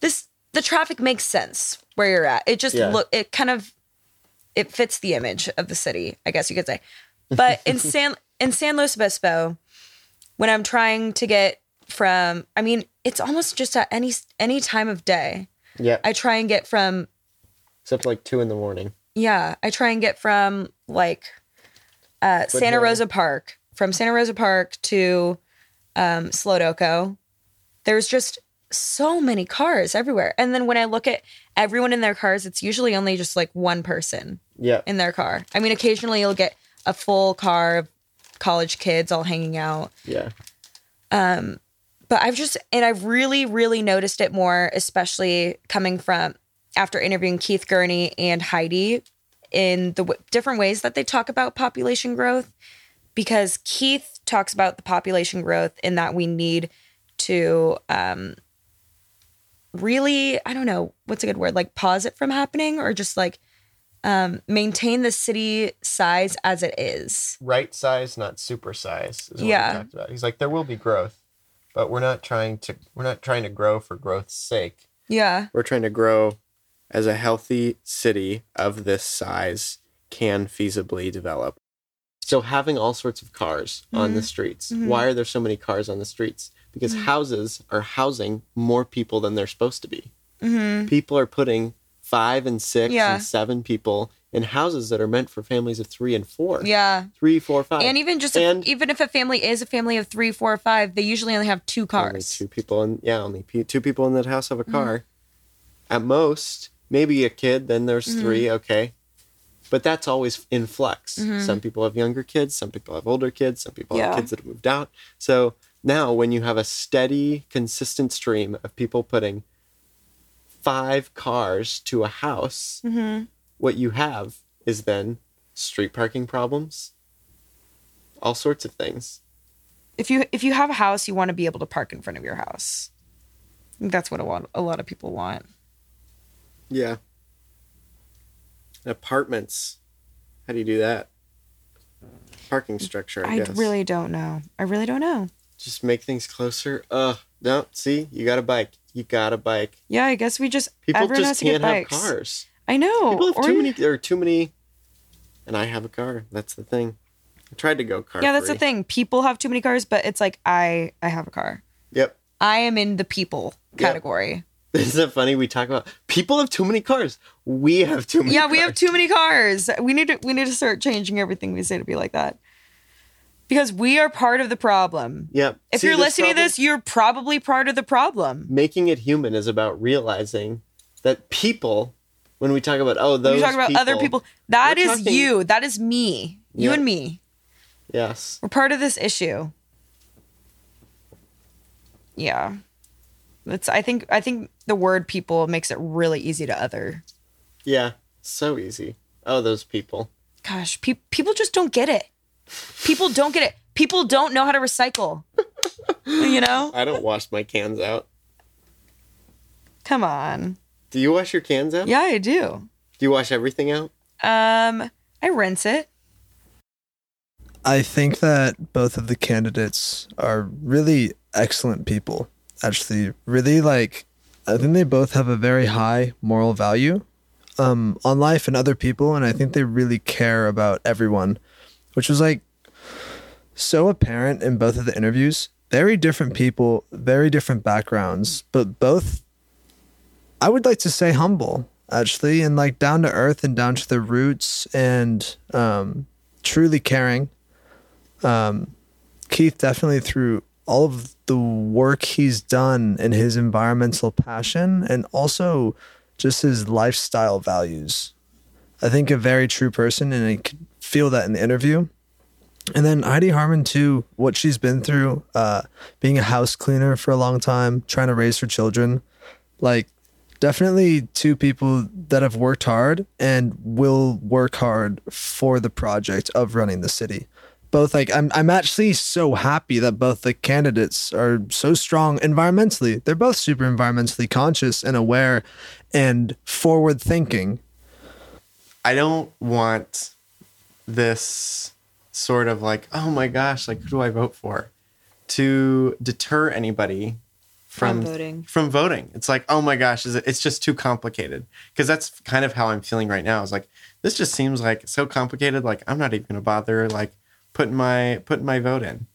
this. The traffic makes sense where you're at. It just Yeah. look. It kind of it fits the image of the city, I guess you could say. But in San in San Luis Obispo, when I'm trying to get from, I mean, it's almost just at any any time of day. Yeah. I try and get from Except like two in the morning. yeah, I try and get from like uh, Santa. Rosa Park, from Santa Rosa Park to um, SloDoCo. There's just so many cars everywhere. And then when I look at everyone in their cars, it's usually only just like one person Yeah. in their car. I mean, occasionally you'll get a full car of college kids all hanging out. Yeah. Um, but I've just and I've really, really noticed it more, especially coming from after interviewing Keith Gurnee and Heidi in the w- different ways that they talk about population growth. Because Keith talks about the population growth in that we need to um, really, I don't know what's a good word, like pause it from happening or just like um, maintain the city size as it is. Right size, not super size. Is what Yeah. Talked about. He's like, there will be growth, but we're not trying to. We're not trying to grow for growth's sake. Yeah. We're trying to grow as a healthy city of this size can feasibly develop. So having all sorts of cars on the Mhm. streets. Mhm. Why are there so many cars on the streets? Because Mhm. houses are housing more people than they're supposed to be. Mm-hmm. People are putting five and six Yeah. and seven people in houses that are meant for families of three and four. Yeah. Three, four, five. And even just if, even if a family is a family of three, four, or five, they usually only have two cars. two people in yeah, only pe- two people in that house have a Mhm. car. At most, maybe a kid. Then there's Mhm. three. Okay, but that's always in flux. Mhm. Some people have younger kids. Some people have older kids. Some people Yeah. have kids that have moved out. So now, when you have a steady, consistent stream of people putting five cars to a house, Mm-hmm. what you have is then street parking problems, all sorts of things. If you if you have a house, you want to be able to park in front of your house. That's what a lot a lot of people want. Yeah. Apartments. How do you do that? Parking structure, I, I really don't know. I really don't know. Just make things closer. Ugh. No, see, you got a bike. You got a bike. Yeah, I guess we just People everyone has just to get can't have cars. I know. People have or- too many. There are too many. And I have a car. That's the thing. I tried to go car. Yeah, that's the thing. People have too many cars, but it's like I I have a car. Yep. I am in the people category. Isn't it funny? We talk about people have too many cars. We have too many. yeah, we have too many cars. We need to we need to start changing everything we say to be like that. Because we are part of the problem. Yep. If See, you're listening problem- to this, you're probably part of the problem. making it human is about realizing that people, when we talk about oh those you talk about other people, That is talking- you. That is me. You Yep. and me. Yes. We're part of this issue. Yeah. It's I think I think the word people makes it really easy to other. Yeah. So easy. Oh, those people. gosh, pe- people just don't get it. People don't get it. People don't know how to recycle. you know? I don't wash my cans out. Come on. Do you wash your cans out? Yeah, I do. Do you wash everything out? Um, I rinse it. I think that both of the candidates are really excellent people. Actually, really like, I think they both have a very high moral value um, on life and other people. And I think they really care about everyone, which was like so apparent in both of the interviews. Very different people, very different backgrounds, but both, I would like to say, humble, actually, and like down to earth and down to the roots and um, truly caring um, Keith definitely through all of the work he's done in his environmental passion and also just his lifestyle values. I think a very true person, and I could feel that in the interview. And then Heidi Harmon too, what she's been through, uh, being a house cleaner for a long time, trying to raise her children, like definitely two people that have worked hard and will work hard for the project of running the city both like I'm I'm actually so happy that both the candidates are so strong environmentally. They're both super environmentally conscious and aware and forward thinking. I don't want this sort of like, oh my gosh, like who do I vote for? To deter anybody from, From voting. From voting. It's like, oh my gosh, is it, it's just too complicated. Because that's kind of how I'm feeling right now. It's like, this just seems like so complicated. Like, I'm not even gonna bother like putting my putting my vote in.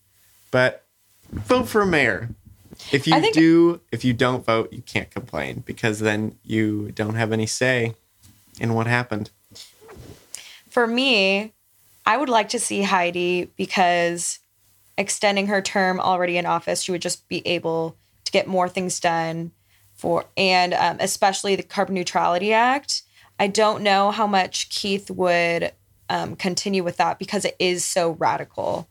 But vote for a mayor. If you think- do, if you don't vote, you can't complain because then you don't have any say in what happened. For me, I would like to see Heidi because extending her term already in office, she would just be able to get more things done for, and um, especially the Carbon Neutrality Act. I don't know how much Keith would um, continue with that because it is so radical,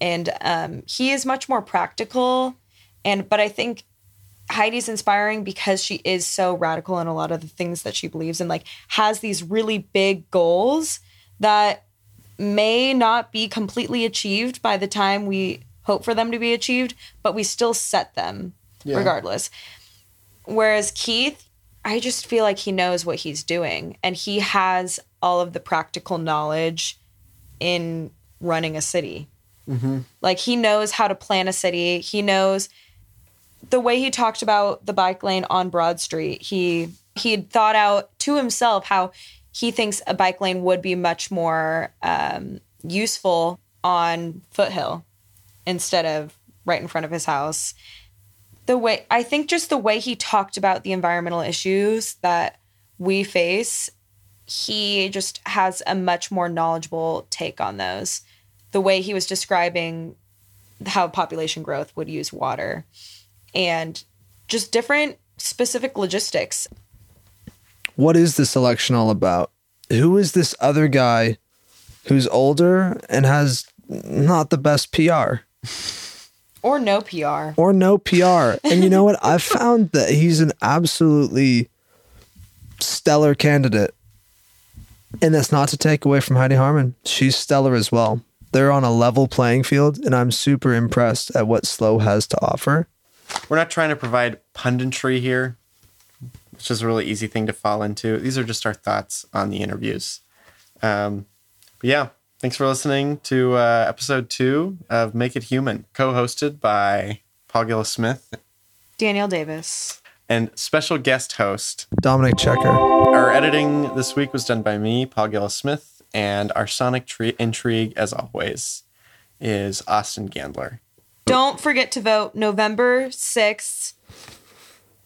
and um, he is much more practical. And but I think Heidi's inspiring because she is so radical in a lot of the things that she believes in, like has these really big goals that may not be completely achieved by the time we hope for them to be achieved, but we still set them Yeah. regardless. Whereas Keith, I just feel like he knows what he's doing and he has all of the practical knowledge in running a city. Mm-hmm. Like he knows how to plan a city. He knows the way he talked about the bike lane on Broad Street. He he had thought out to himself how he thinks a bike lane would be much more um, useful on Foothill instead of right in front of his house. The way I think just the way he talked about the environmental issues that we face, he just has a much more knowledgeable take on those. The way he was describing how population growth would use water and just different specific logistics. What is this election all about? Who is this other guy who's older and has not the best PR Or no PR. or no PR? And you know what? I've found that he's an absolutely stellar candidate. And that's not to take away from Heidi Harmon. She's stellar as well. They're on a level playing field, and I'm super impressed at what SLO has to offer. We're not trying to provide punditry here, which is a really easy thing to fall into. These are just our thoughts on the interviews. Um, but yeah, thanks for listening to uh, episode two of Make It Human, co hosted by Paul Gillis Smith Danielle Davis. and special guest host Dominic Checker. Our editing this week was done by me, Paul Gillis Smith, and our sonic tre- intrigue, as always, is Austin Gandler. Don't forget to vote November 6th,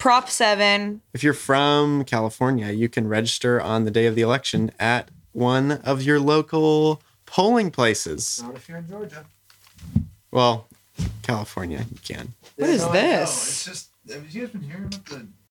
Prop 7. If you're from California, you can register on the day of the election at one of your local polling places. Not if you're in Georgia. Well, California, you can. What is this? It's just, have you guys been hearing about the